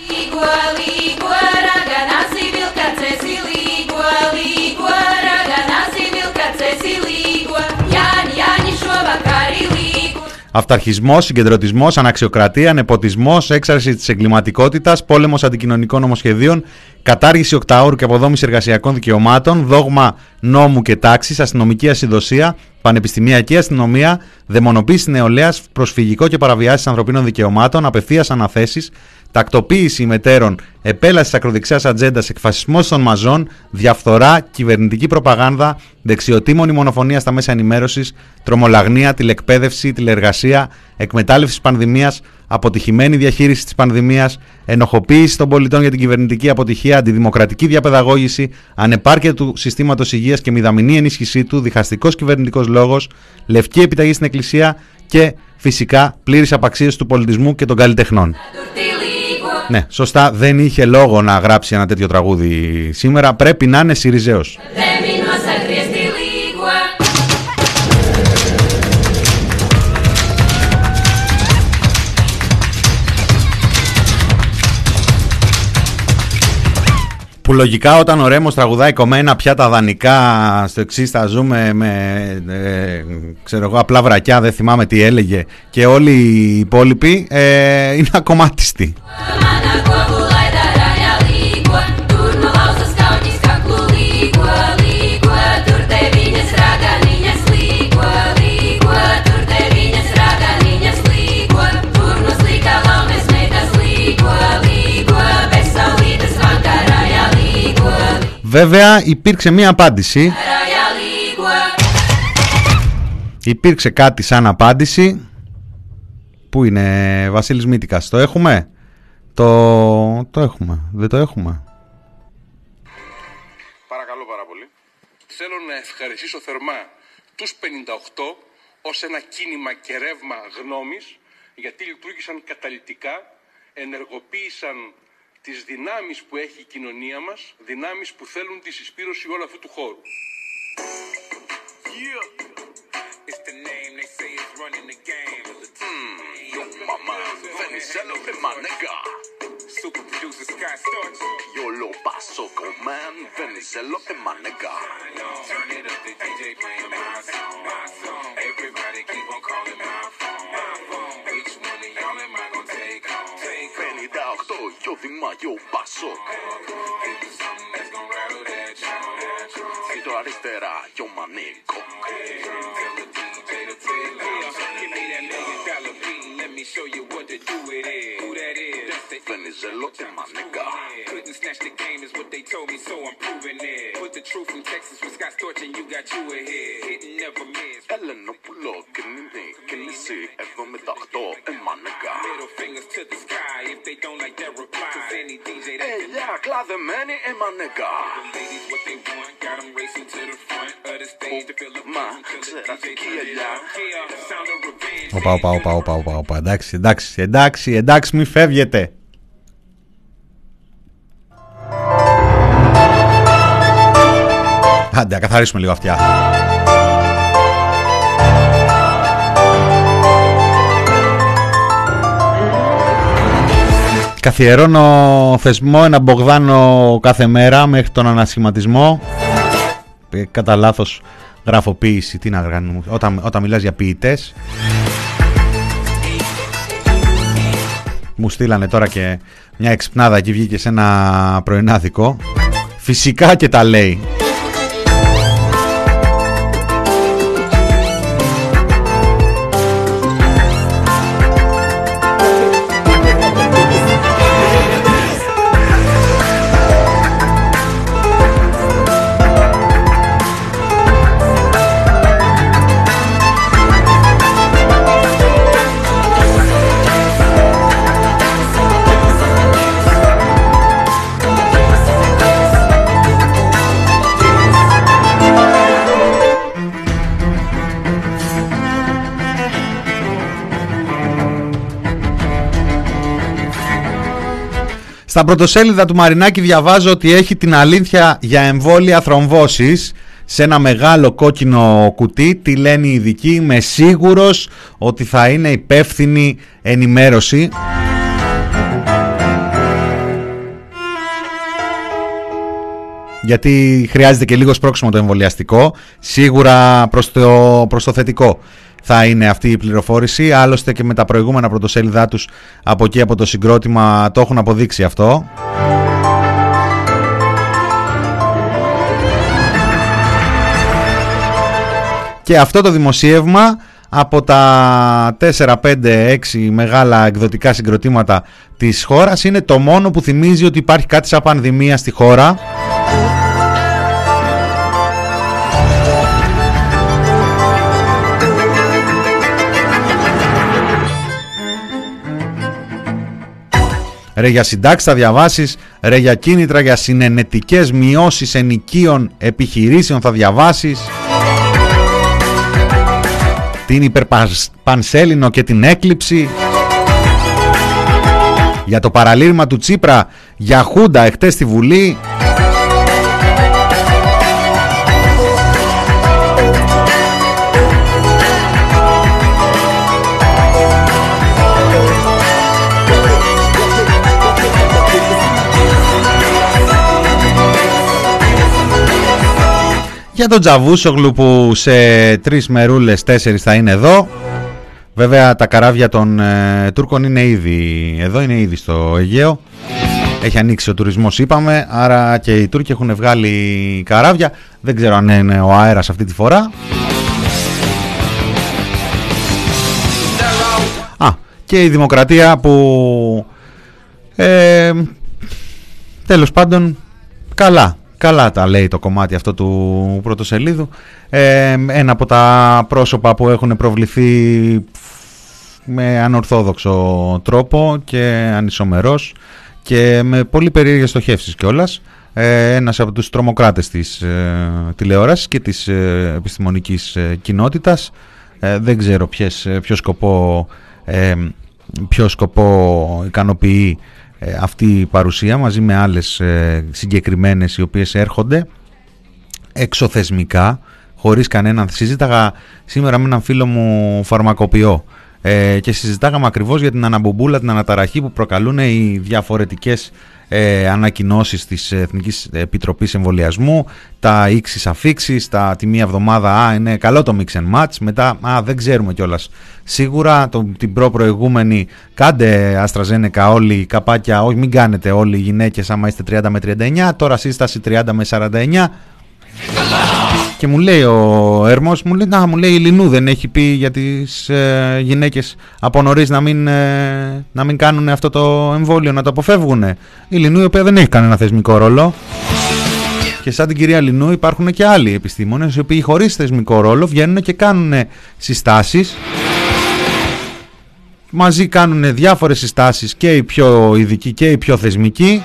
Αυταρχισμός, συγκεντρωτισμός, αναξιοκρατία, νεποτισμός, έξαρση της εγκληματικότητας, πόλεμος αντικοινωνικών νομοσχεδίων, κατάργηση οκταώρου και αποδόμηση εργασιακών δικαιωμάτων, δόγμα νόμου και τάξης, αστυνομική ασυδοσία, πανεπιστημιακή αστυνομία, δαιμονοποίηση νεολαίας, προσφυγικό και παραβιάσεις ανθρωπίνων δικαιωμάτων, απευθείας αναθέσεις, τακτοποίηση μετέρων, επέλαση της ακροδεξιάς ατζέντας, εκφασισμός των μαζών, διαφθορά, κυβερνητική προπαγάνδα, δεξιοτήμονη μονοφωνία στα μέσα ενημέρωσης, τρομολαγνία, τηλεκπαίδευση, τηλεργασία, εκμετάλλευσης πανδημίας, αποτυχημένη διαχείριση της πανδημίας, ενοχοποίηση των πολιτών για την κυβερνητική αποτυχία, αντιδημοκρατική διαπαιδαγώγηση, ανεπάρκεια του συστήματος υγείας και μηδαμινή ενίσχυσή του, διχαστικός κυβερνητικός λόγος, λευκή επιταγή στην Εκκλησία και φυσικά πλήρης απαξίωση του πολιτισμού και των καλλιτεχνών. Ναι, σωστά, δεν είχε λόγο να γράψει ένα τέτοιο τραγούδι σήμερα. Πρέπει να είναι Σιριζέος. Που λογικά όταν ο Ρέμος τραγουδάει κομμένα πια τα δανεικά στο εξής θα ζούμε με ε, ξέρω εγώ απλά βρακιά δεν θυμάμαι τι έλεγε και όλοι οι υπόλοιποι ε, είναι ακομάτιστοι. Βέβαια υπήρξε μία απάντηση. Υπήρξε κάτι σαν απάντηση. Πού είναι Βασίλης Μήτικας Το έχουμε; Το, το έχουμε Δεν το έχουμε. Παρακαλώ πάρα πολύ. Θέλω να ευχαριστήσω θερμά τους 58 ως ένα κίνημα και ρεύμα γνώμης γιατί λειτουργήσαν καταλητικά, ενεργοποίησαν τις δυνάμεις που έχει η κοινωνία μας, δυνάμεις που θέλουν τη συσπήρωση όλου αυτού του χώρου. 58, yo Δημάγιο Πασό. Και το αριστερά, yo Μανίκο. Give me that million dollar beat and Let me show you what to do with it. Who that is? That's the Venizelote, my nigga. Couldn't snatch the game is what they told me, so I'm proving it. Put the truth from Texas with Scott Storch and you got you ahead. Hit never miss. Elena Pulo, Kinini, Kinisi, Evan doctor and my nigga. Middle fingers to the sky if they don't like their reply. Cause any DJ that Hey, yeah, Clive the Manny and my nigga. The ladies what they want, got them racing to the front of the stage to fill up my. Será que é já? Opa, opa, opa, opa, opa, opa. Οπα, οπα, οπα, οπα, οπα, οπα. Εντάξει, εντάξει, εντάξει, εντάξει, μη φεύγετε. Άντε, να καθαρίσουμε λίγο αυτιά. Καθιερώνω θεσμό ένα Μπογδάνο κάθε μέρα μέχρι τον ανασχηματισμό. Ε, Κατά λάθος γράφω ποίηση. Τι να κάνουμε. Όταν, όταν μιλάς για ποιητές Μου στείλανε τώρα και μια εξυπνάδα και βγήκε σε ένα πρωινάδικο. Φυσικά και τα λέει. Στα πρωτοσέλιδα του Μαρινάκη διαβάζω ότι έχει την αλήθεια για εμβόλια θρομβώσεις σε ένα μεγάλο κόκκινο κουτί. Τι λένε οι ειδικοί, είμαι σίγουρος ότι θα είναι υπεύθυνη ενημέρωση. Γιατί χρειάζεται και λίγο σπρώξιμο το εμβολιαστικό. Σίγουρα προς το, προς το θετικό θα είναι αυτή η πληροφόρηση. Άλλωστε και με τα προηγούμενα πρωτοσέλιδά τους από εκεί από το συγκρότημα το έχουν αποδείξει αυτό. Και αυτό το δημοσίευμα από τα 4, 5, 6 μεγάλα εκδοτικά συγκροτήματα της χώρας είναι το μόνο που θυμίζει ότι υπάρχει κάτι σαν πανδημία στη χώρα. Ρε για συντάξεις θα διαβάσεις, ρε για κίνητρα για συνενετικές μειώσεις ενοικίων επιχειρήσεων θα διαβάσεις. Την υπερπανσέλινο και την έκλειψη. Για το παραλήρημα του Τσίπρα για Χούντα εχθές στη Βουλή. Για τον Τζαβούσογλου που σε τρεις μερούλες, τέσσερις θα είναι εδώ. Βέβαια τα καράβια των ε, Τούρκων είναι ήδη εδώ, είναι ήδη στο Αιγαίο. Έχει ανοίξει ο τουρισμός είπαμε, άρα και οι Τούρκοι έχουν βγάλει καράβια. Δεν ξέρω αν είναι ο αέρας αυτή τη φορά. Α, και η Δημοκρατία που ε, τέλος πάντων καλά Καλά τα λέει το κομμάτι αυτό του πρωτοσελίδου. Ε, ένα από τα πρόσωπα που έχουν προβληθεί με ανορθόδοξο τρόπο και ανισομερός και με πολύ περίεργες στοχεύσεις κιόλας. Ε, ένας από τους τρομοκράτες της ε, τηλεόρασης και της ε, επιστημονικής ε, κοινότητας. Ε, δεν ξέρω ποιες, ποιο σκοπό, ε, ποιο σκοπό ικανοποιεί ε, αυτή η παρουσία μαζί με άλλες ε, συγκεκριμένες οι οποίες έρχονται εξωθεσμικά χωρίς κανέναν συζήταγα σήμερα με έναν φίλο μου φαρμακοποιό ε, και συζητάγαμε ακριβώς για την αναμπομπούλα, την αναταραχή που προκαλούν οι διαφορετικές ε, ανακοινώσεις της Εθνικής Επιτροπής Εμβολιασμού, τα ίξις αφήξεις, τα τη μία εβδομάδα α, είναι καλό το mix and match, μετά α, δεν ξέρουμε κιόλας. Σίγουρα το, την προ-προηγούμενη κάντε AstraZeneca όλοι καπάκια, όχι μην κάνετε όλοι οι γυναίκες άμα είστε 30 με 39, τώρα σύσταση 30 με 49. Και μου λέει ο Έρμος, μου λέει, να, μου λέει η Λινού δεν έχει πει για τις ε, γυναίκες από νωρίς να μην, ε, να μην κάνουν αυτό το εμβόλιο, να το αποφεύγουν. Η Λινού η οποία δεν έχει κανένα θεσμικό ρόλο. Και σαν την κυρία Λινού υπάρχουν και άλλοι επιστήμονες οι οποίοι χωρίς θεσμικό ρόλο βγαίνουν και κάνουν συστάσεις μαζί κάνουν διάφορες συστάσεις και οι πιο ειδικοί και οι πιο θεσμικοί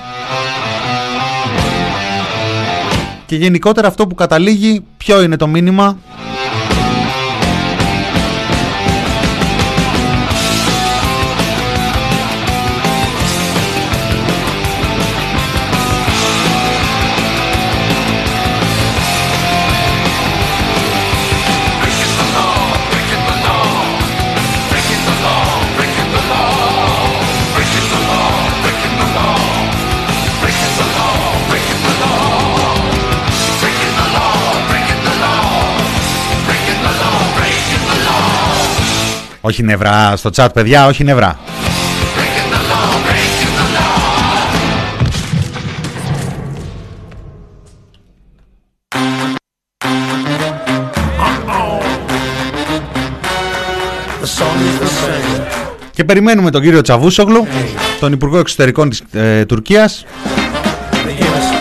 και γενικότερα αυτό που καταλήγει ποιο είναι το μήνυμα; Όχι νευρά στο chat παιδιά, όχι νευρά. Και περιμένουμε τον κύριο Τσαβούσογλου, τον Υπουργό Εξωτερικών της ε, Τουρκίας,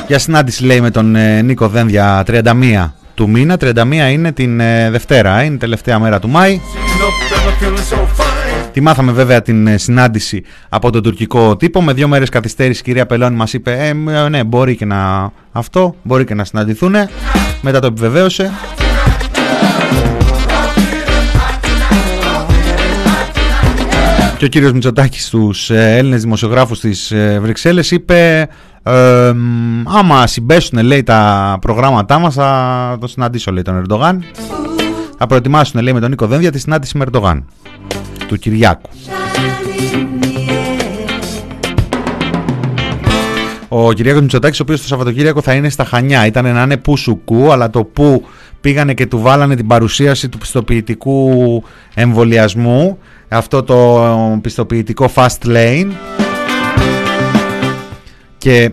για συνάντηση λέει με τον ε, Νίκο Δένδια 31 του μήνα. 31 είναι την ε, Δευτέρα, είναι η τελευταία μέρα του Μάη. Τη μάθαμε βέβαια την ε, συνάντηση από τον τουρκικό τύπο. Με δύο μέρες καθυστέρηση η κυρία Πελώνη μας είπε ε, ναι μπορεί και να αυτό, μπορεί και να συναντηθούν. Μετά το επιβεβαίωσε. Και ο κύριος Μητσοτάκης στους ε, Έλληνες δημοσιογράφους της Βρυξέλλες είπε ε, άμα συμπέσουν λέει τα προγράμματά μας θα το συναντήσω λέει τον Ερντογάν. Θα προετοιμάσουν λέει με τον Νίκο Δένδια τη συνάντηση με Ερντογάν του Κυριάκου. Ο Κυριάκος Μητσοτάκης, ο οποίος το Σαββατοκύριακο θα είναι στα Χανιά. Ήταν να είναι που σουκού, αλλά το που πήγανε και του βάλανε την παρουσίαση του πιστοποιητικού εμβολιασμού. Αυτό το πιστοποιητικό fast lane. Και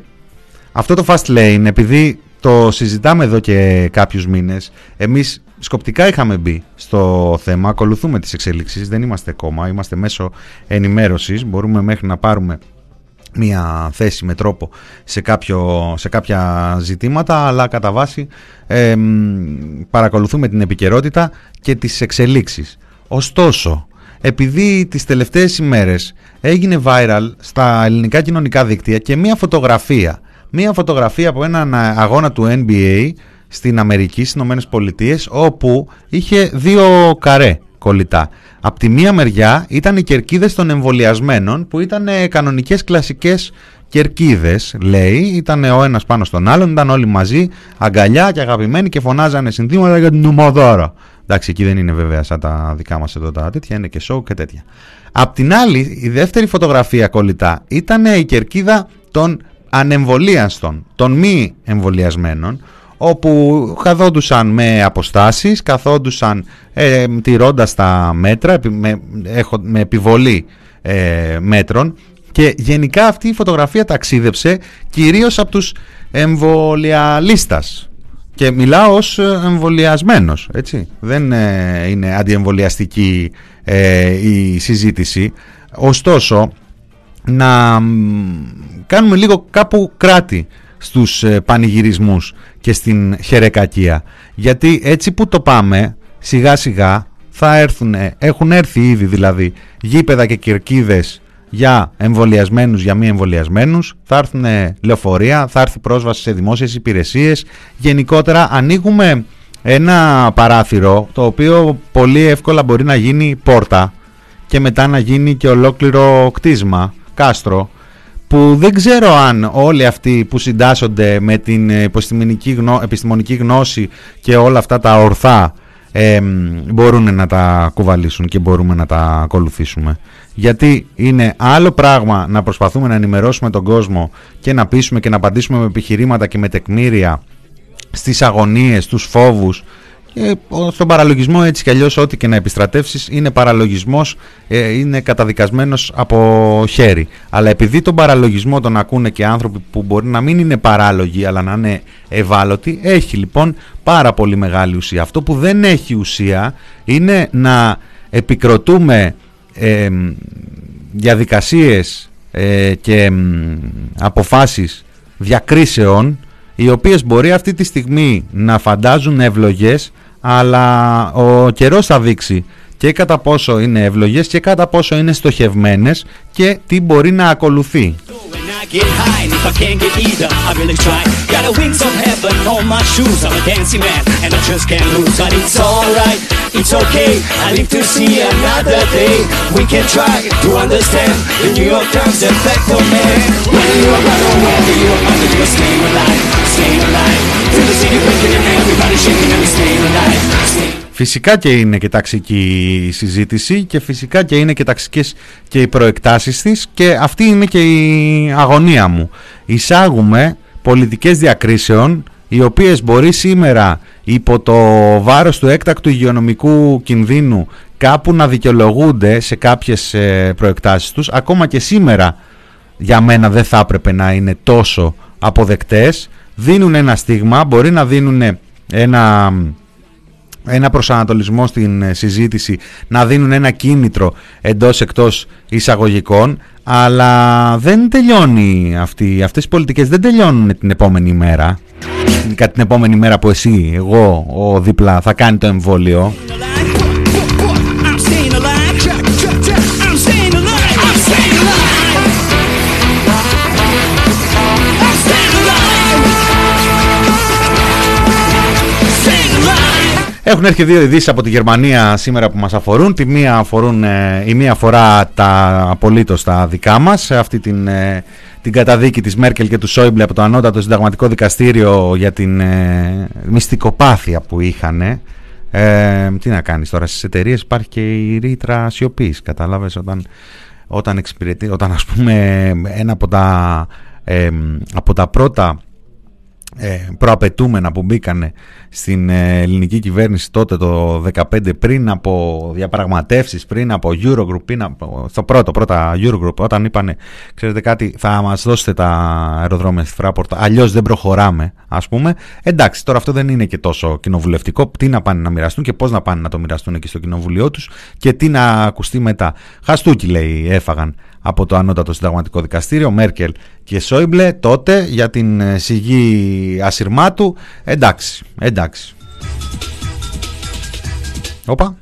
αυτό το fast lane, επειδή το συζητάμε εδώ και κάποιους μήνες, εμείς σκοπτικά είχαμε μπει στο θέμα, ακολουθούμε τις εξέλιξεις, δεν είμαστε κόμμα, είμαστε μέσω ενημέρωσης, μπορούμε μέχρι να πάρουμε μια θέση με τρόπο σε, κάποιο, σε κάποια ζητήματα αλλά κατά βάση παρακολουθούμε την επικαιρότητα και τις εξελίξεις. Ωστόσο, επειδή τις τελευταίες ημέρες έγινε viral στα ελληνικά κοινωνικά δίκτυα και μια φωτογραφία μια φωτογραφία από έναν αγώνα του NBA στην Αμερική, στις Ηνωμένες Πολιτείες, όπου είχε δύο καρέ κολλητά. Απ' τη μία μεριά ήταν οι κερκίδες των εμβολιασμένων που ήταν κανονικές κλασικές κερκίδες λέει, ήταν ο ένας πάνω στον άλλον, ήταν όλοι μαζί, αγκαλιά και αγαπημένοι και φωνάζανε συνθήματα για την ομοδόρα. Εντάξει, εκεί δεν είναι βέβαια σαν τα δικά μας εδώ τα τέτοια, είναι και σοου και τέτοια. Απ' την άλλη, η δεύτερη φωτογραφία κολλητά ήταν η κερκίδα των ανεμβολίαστων, των μη εμβολιασμένων, όπου καθόντουσαν με αποστάσεις, καθόντουσαν ε, τηρώντας τα μέτρα, με, με επιβολή ε, μέτρων και γενικά αυτή η φωτογραφία ταξίδεψε κυρίως από τους εμβολιαλίστας και μιλάω ως εμβολιασμένος, έτσι. Δεν ε, είναι αντιεμβολιαστική ε, η συζήτηση. Ωστόσο, να κάνουμε λίγο κάπου κράτη στους ε, πανηγυρισμούς και στην χερεκακία. Γιατί έτσι που το πάμε, σιγά σιγά θα έρθουν, έχουν έρθει ήδη δηλαδή γήπεδα και κερκίδες για εμβολιασμένους, για μη εμβολιασμένους. Θα έρθουν λεωφορεία, θα έρθει πρόσβαση σε δημόσιες υπηρεσίες. Γενικότερα, ανοίγουμε ένα παράθυρο το οποίο πολύ εύκολα μπορεί να γίνει πόρτα και μετά να γίνει και ολόκληρο κτίσμα, κάστρο που δεν ξέρω αν όλοι αυτοί που συντάσσονται με την επιστημονική γνώση και όλα αυτά τα ορθά ε, μπορούν να τα κουβαλήσουν και μπορούμε να τα ακολουθήσουμε. Γιατί είναι άλλο πράγμα να προσπαθούμε να ενημερώσουμε τον κόσμο και να πείσουμε και να απαντήσουμε με επιχειρήματα και με τεκμήρια στις αγωνίες, στους φόβους Ε, στον παραλογισμό έτσι κι αλλιώς ό,τι και να επιστρατεύσεις είναι παραλογισμός, ε, είναι καταδικασμένος από χέρι. Αλλά επειδή τον παραλογισμό τον ακούνε και άνθρωποι που μπορεί να μην είναι παράλογοι αλλά να είναι ευάλωτοι, έχει λοιπόν πάρα πολύ μεγάλη ουσία. Αυτό που δεν έχει ουσία είναι να επικροτούμε ε, διαδικασίες ε, και αποφάσεις διακρίσεων οι οποίες μπορεί αυτή τη στιγμή να φαντάζουν ευλογές αλλά ο καιρός θα δείξει και κατά πόσο είναι ευλογές και κατά πόσο είναι στοχευμένες και τι μπορεί να ακολουθεί. Φυσικά και είναι και ταξική η συζήτηση και φυσικά και είναι και ταξικές και οι προεκτάσεις της και αυτή είναι και η αγωνία μου. Εισάγουμε πολιτικές διακρίσεων οι οποίες μπορεί σήμερα υπό το βάρος του έκτακτου υγειονομικού κινδύνου κάπου να δικαιολογούνται σε κάποιες ε, προεκτάσεις τους. Ακόμα και σήμερα για μένα δεν θα έπρεπε να είναι τόσο αποδεκτές δίνουν ένα στίγμα, μπορεί να δίνουν ένα ένα προσανατολισμό στην ε, συζήτηση να δίνουν ένα κίνητρο εντός εκτός εισαγωγικών αλλά δεν τελειώνει αυτή, αυτές οι πολιτικές δεν τελειώνουν την επόμενη μέρα. Κατά την επόμενη μέρα που εσύ, εγώ, ο δίπλα θα κάνει το εμβόλιο Έχουν έρθει δύο ειδήσεις από τη Γερμανία σήμερα που μας αφορούν. Τη μία αφορούν, ε, η μία αφορά τα απολύτως τα δικά μας, αυτή την, ε, την καταδίκη της Μέρκελ και του Σόιμπλε από το Ανώτατο Συνταγματικό Δικαστήριο για την ε, μυστικοπάθεια που είχαν. Ε, τι να κάνεις τώρα, στις εταιρείες υπάρχει και η ρήτρα σιωπής, κατάλαβες, όταν, όταν εξυπηρετεί, όταν ας πούμε ένα από τα, από τα πρώτα ε, προαπαιτούμενα που μπήκανε στην ε, ελληνική κυβέρνηση τότε το 2015 πριν από διαπραγματεύσεις, πριν από Eurogroup, πριν από, στο πρώτο πρώτα Eurogroup όταν είπανε ξέρετε κάτι θα μας δώσετε τα αεροδρόμια στη Φράπορτα αλλιώς δεν προχωράμε ας πούμε. Εντάξει τώρα αυτό δεν είναι και τόσο κοινοβουλευτικό τι να πάνε να μοιραστούν και πώς να πάνε να το μοιραστούν εκεί στο κοινοβουλίο τους και τι να ακουστεί μετά. Χαστούκι λέει έφαγαν από το Ανώτατο Συνταγματικό Δικαστήριο, Μέρκελ και Σόιμπλε, τότε για την ε, σιγή ασυρμάτου. Εντάξει, εντάξει. Όπα.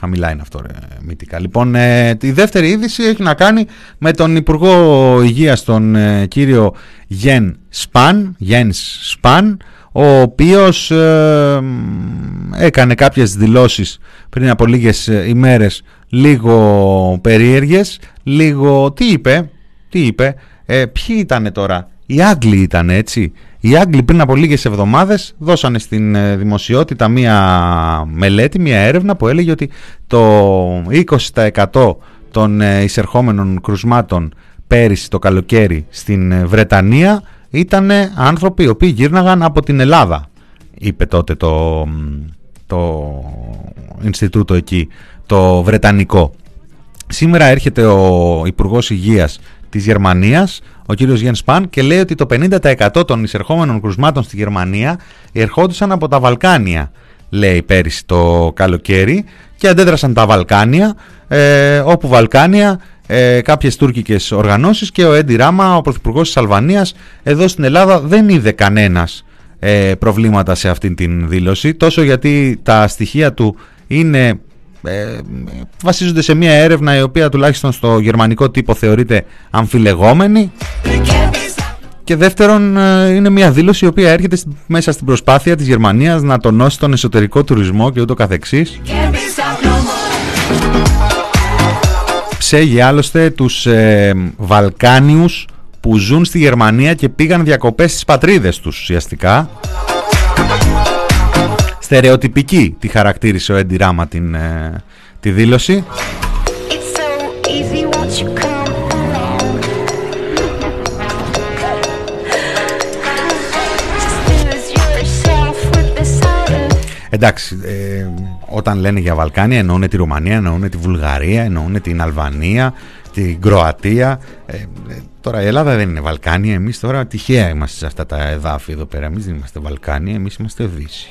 Χαμηλά είναι αυτό ρε, μυτικά. Λοιπόν, ε, η δεύτερη είδηση έχει να κάνει με τον Υπουργό Υγείας, τον ε, κύριο Γεν Σπαν, Γιένς Σπαν, ο οποίος ε, έκανε κάποιες δηλώσεις πριν από λίγες ε, ημέρες λίγο περίεργες, λίγο, τι είπε, τι είπε, ε, ποιοι ήταν τώρα, οι Άγγλοι ήταν έτσι, οι Άγγλοι πριν από λίγες εβδομάδες δώσανε στην ε, δημοσιότητα μία μελέτη, μία έρευνα που έλεγε ότι το 20% των εισερχόμενων κρουσμάτων πέρυσι το καλοκαίρι στην Βρετανία ήταν άνθρωποι οι οποίοι γύρναγαν από την Ελλάδα είπε τότε το, το Ινστιτούτο εκεί το Βρετανικό. Σήμερα έρχεται ο Υπουργός Υγείας της Γερμανίας ο κύριος Γιέν Σπαν και λέει ότι το 50% των εισερχόμενων κρουσμάτων στη Γερμανία ερχόντουσαν από τα Βαλκάνια λέει πέρυσι το καλοκαίρι και αντέδρασαν τα Βαλκάνια ε, όπου Βαλκάνια ε, κάποιες τουρκικές οργανώσεις και ο Έντι Ράμα, ο Πρωθυπουργός της Αλβανίας, εδώ στην Ελλάδα δεν είδε κανένας ε, προβλήματα σε αυτή την δήλωση, τόσο γιατί τα στοιχεία του είναι, ε, βασίζονται σε μια έρευνα η οποία τουλάχιστον στο γερμανικό τύπο θεωρείται αμφιλεγόμενη και δεύτερον ε, είναι μια δήλωση η οποία έρχεται μέσα στην προσπάθεια της Γερμανίας να τονώσει τον εσωτερικό τουρισμό και ούτω καθεξής ψέγει άλλωστε τους ε, Βαλκάνιους που ζουν στη Γερμανία και πήγαν διακοπές στις πατρίδες τους ουσιαστικά στερεοτυπική τη χαρακτήρισε ο Έντι Ράμα την, ε, τη δήλωση. Εντάξει, ε, όταν λένε για Βαλκάνια εννοούν τη Ρουμανία, εννοούν τη Βουλγαρία, εννοούν την Αλβανία, την Κροατία. Ε, τώρα η Ελλάδα δεν είναι Βαλκάνια, εμείς τώρα τυχαία είμαστε σε αυτά τα εδάφη εδώ πέρα. Εμείς δεν είμαστε Βαλκάνια, εμείς είμαστε Δύση.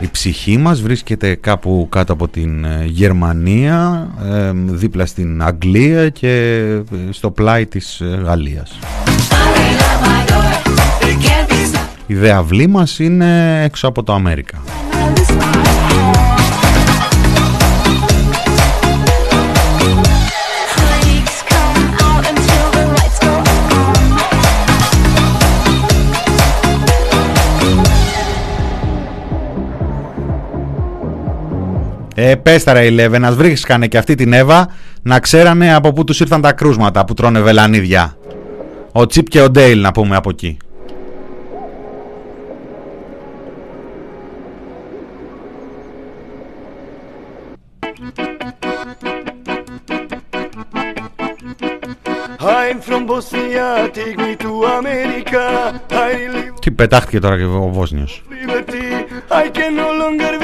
Η ψυχή μας βρίσκεται κάπου κάτω από την ε, Γερμανία, ε, δίπλα στην Αγγλία και ε, στο πλάι της Γαλλίας. Η δεαυλή μας είναι έξω από το Αμέρικα. Ε, πέσταρα οι Λέβε, βρίσκανε και αυτή την Εύα να ξέρανε από πού τους ήρθαν τα κρούσματα που τρώνε βελανίδια. Ο Τσίπ και ο Ντέιλ να πούμε από εκεί. Τι πετάχτηκε τώρα και ο Βόσνιος. I can no longer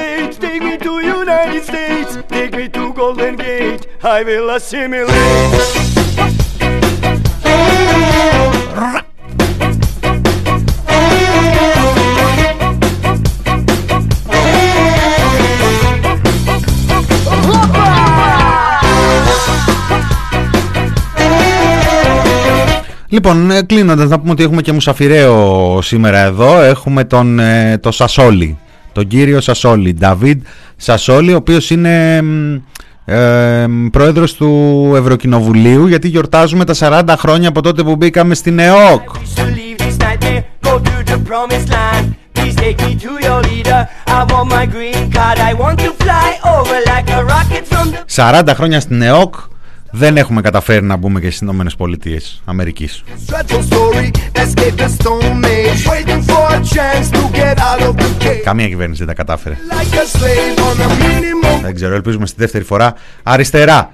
United States. Take me to Golden Gate. I will assimilate. Λοιπόν, ε, κλείνοντας, να πούμε ότι έχουμε και μουσαφιρέο σήμερα εδώ. Έχουμε τον ε, το Σασόλη, τον κύριο Σασόλη, Νταβίδ Σασόλη, ο οποίος είναι ε, πρόεδρος του Ευρωκοινοβουλίου, γιατί γιορτάζουμε τα 40 χρόνια από τότε που μπήκαμε στην ΕΟΚ. 40 χρόνια στην ΕΟΚ δεν έχουμε καταφέρει να μπούμε και στις Ηνωμένες Πολιτείες Αμερικής. Καμία κυβέρνηση δεν τα κατάφερε. Δεν ξέρω, ελπίζουμε στη δεύτερη φορά αριστερά.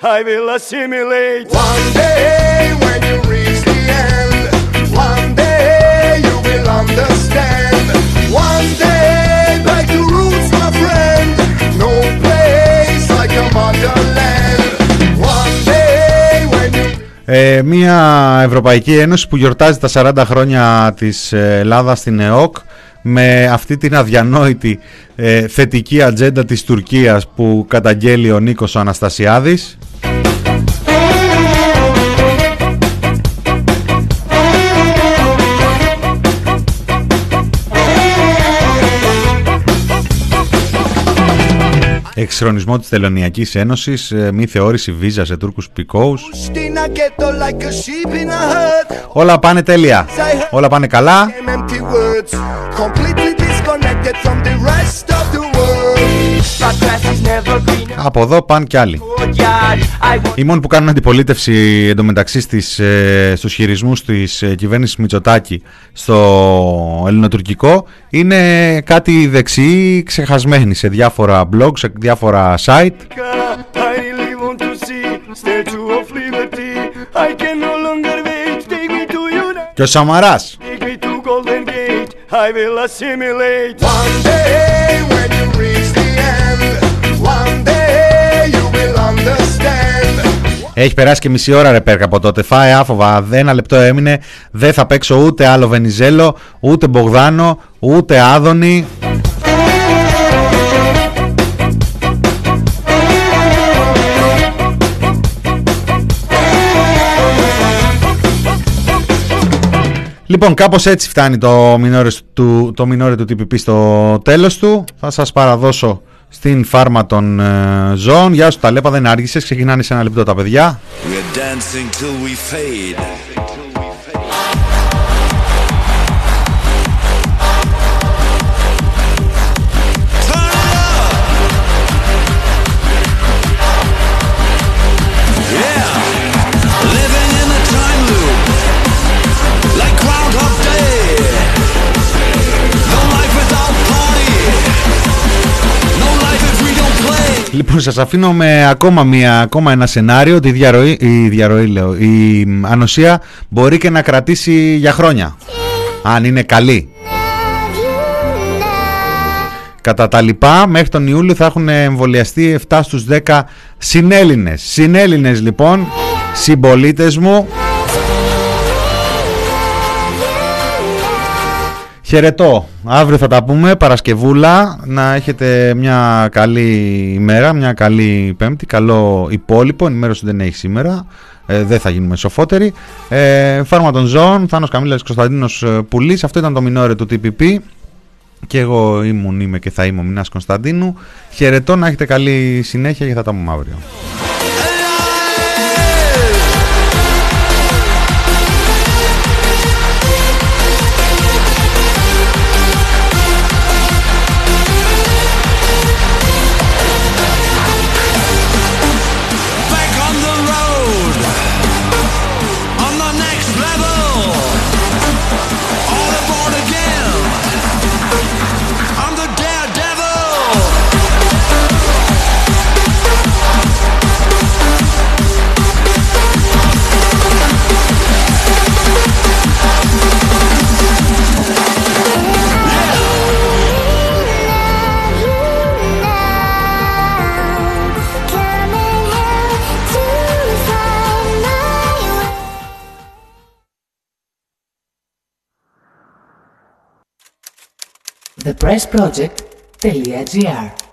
I will assimilate. One day when you reach the end. One day you will understand. One day back to roots, my friend. No place like a motherland. One day when you... Ε, μια Ευρωπαϊκή Ένωση που γιορτάζει τα 40 χρόνια της Ελλάδας στην ΕΟΚ με αυτή την αδιανόητη ε, θετική ατζέντα της Τουρκίας που καταγγέλει ο Νίκος ο Αναστασιάδης Εξχρονισμό της Τελωνιακής Ένωσης, ε, μη θεώρηση βίζα σε Τούρκους πικόους. Όλα πάνε τέλεια. Όλα πάνε καλά. Από εδώ πάνε κι άλλοι. Οι μόνοι που κάνουν αντιπολίτευση εντωμεταξύ στις, ε, στους χειρισμούς της ε, κυβέρνησης Μητσοτάκη στο ελληνοτουρκικό είναι κάτι δεξί ξεχασμένοι σε διάφορα blog, σε διάφορα site. Και ο Σαμαράς. Έχει περάσει και μισή ώρα ρε πέρκα από τότε. Φάε άφοβα. Ένα λεπτό έμεινε. Δεν θα παίξω ούτε άλλο Βενιζέλο, ούτε Μπογδάνο, ούτε Άδωνη. Λοιπόν, κάπως έτσι φτάνει το μινόρες του, το του TPP στο τέλος του. Θα σας παραδώσω στην φάρμα των ε, ζώων. Γεια σου Ταλέπα, δεν άργησες, ξεκινάνε σε ένα λεπτό τα παιδιά. Λοιπόν, σας αφήνω με ακόμα, μια, ακόμα ένα σενάριο ότι η διαρροή, η διαρροή λέω, η ανοσία μπορεί και να κρατήσει για χρόνια. Αν είναι καλή. Κατά τα λοιπά, μέχρι τον Ιούλιο θα έχουν εμβολιαστεί 7 στους 10 συνέλληνες. Συνέλληνες λοιπόν, συμπολίτες μου. Χαιρετώ. Αύριο θα τα πούμε. Παρασκευούλα. Να έχετε μια καλή ημέρα, μια καλή Πέμπτη. Καλό υπόλοιπο. Ενημέρωση δεν έχει σήμερα. Ε, δεν θα γίνουμε σοφότεροι. Ε, φάρμα των ζώων. Θάνος Καμίλας Κωνσταντίνος ε, Πουλής. Αυτό ήταν το μινόρε του TPP. Και εγώ ήμουν, είμαι και θα είμαι ο Μινάς Κωνσταντίνου. Χαιρετώ να έχετε καλή συνέχεια και θα τα πούμε αύριο. thepressproject.gr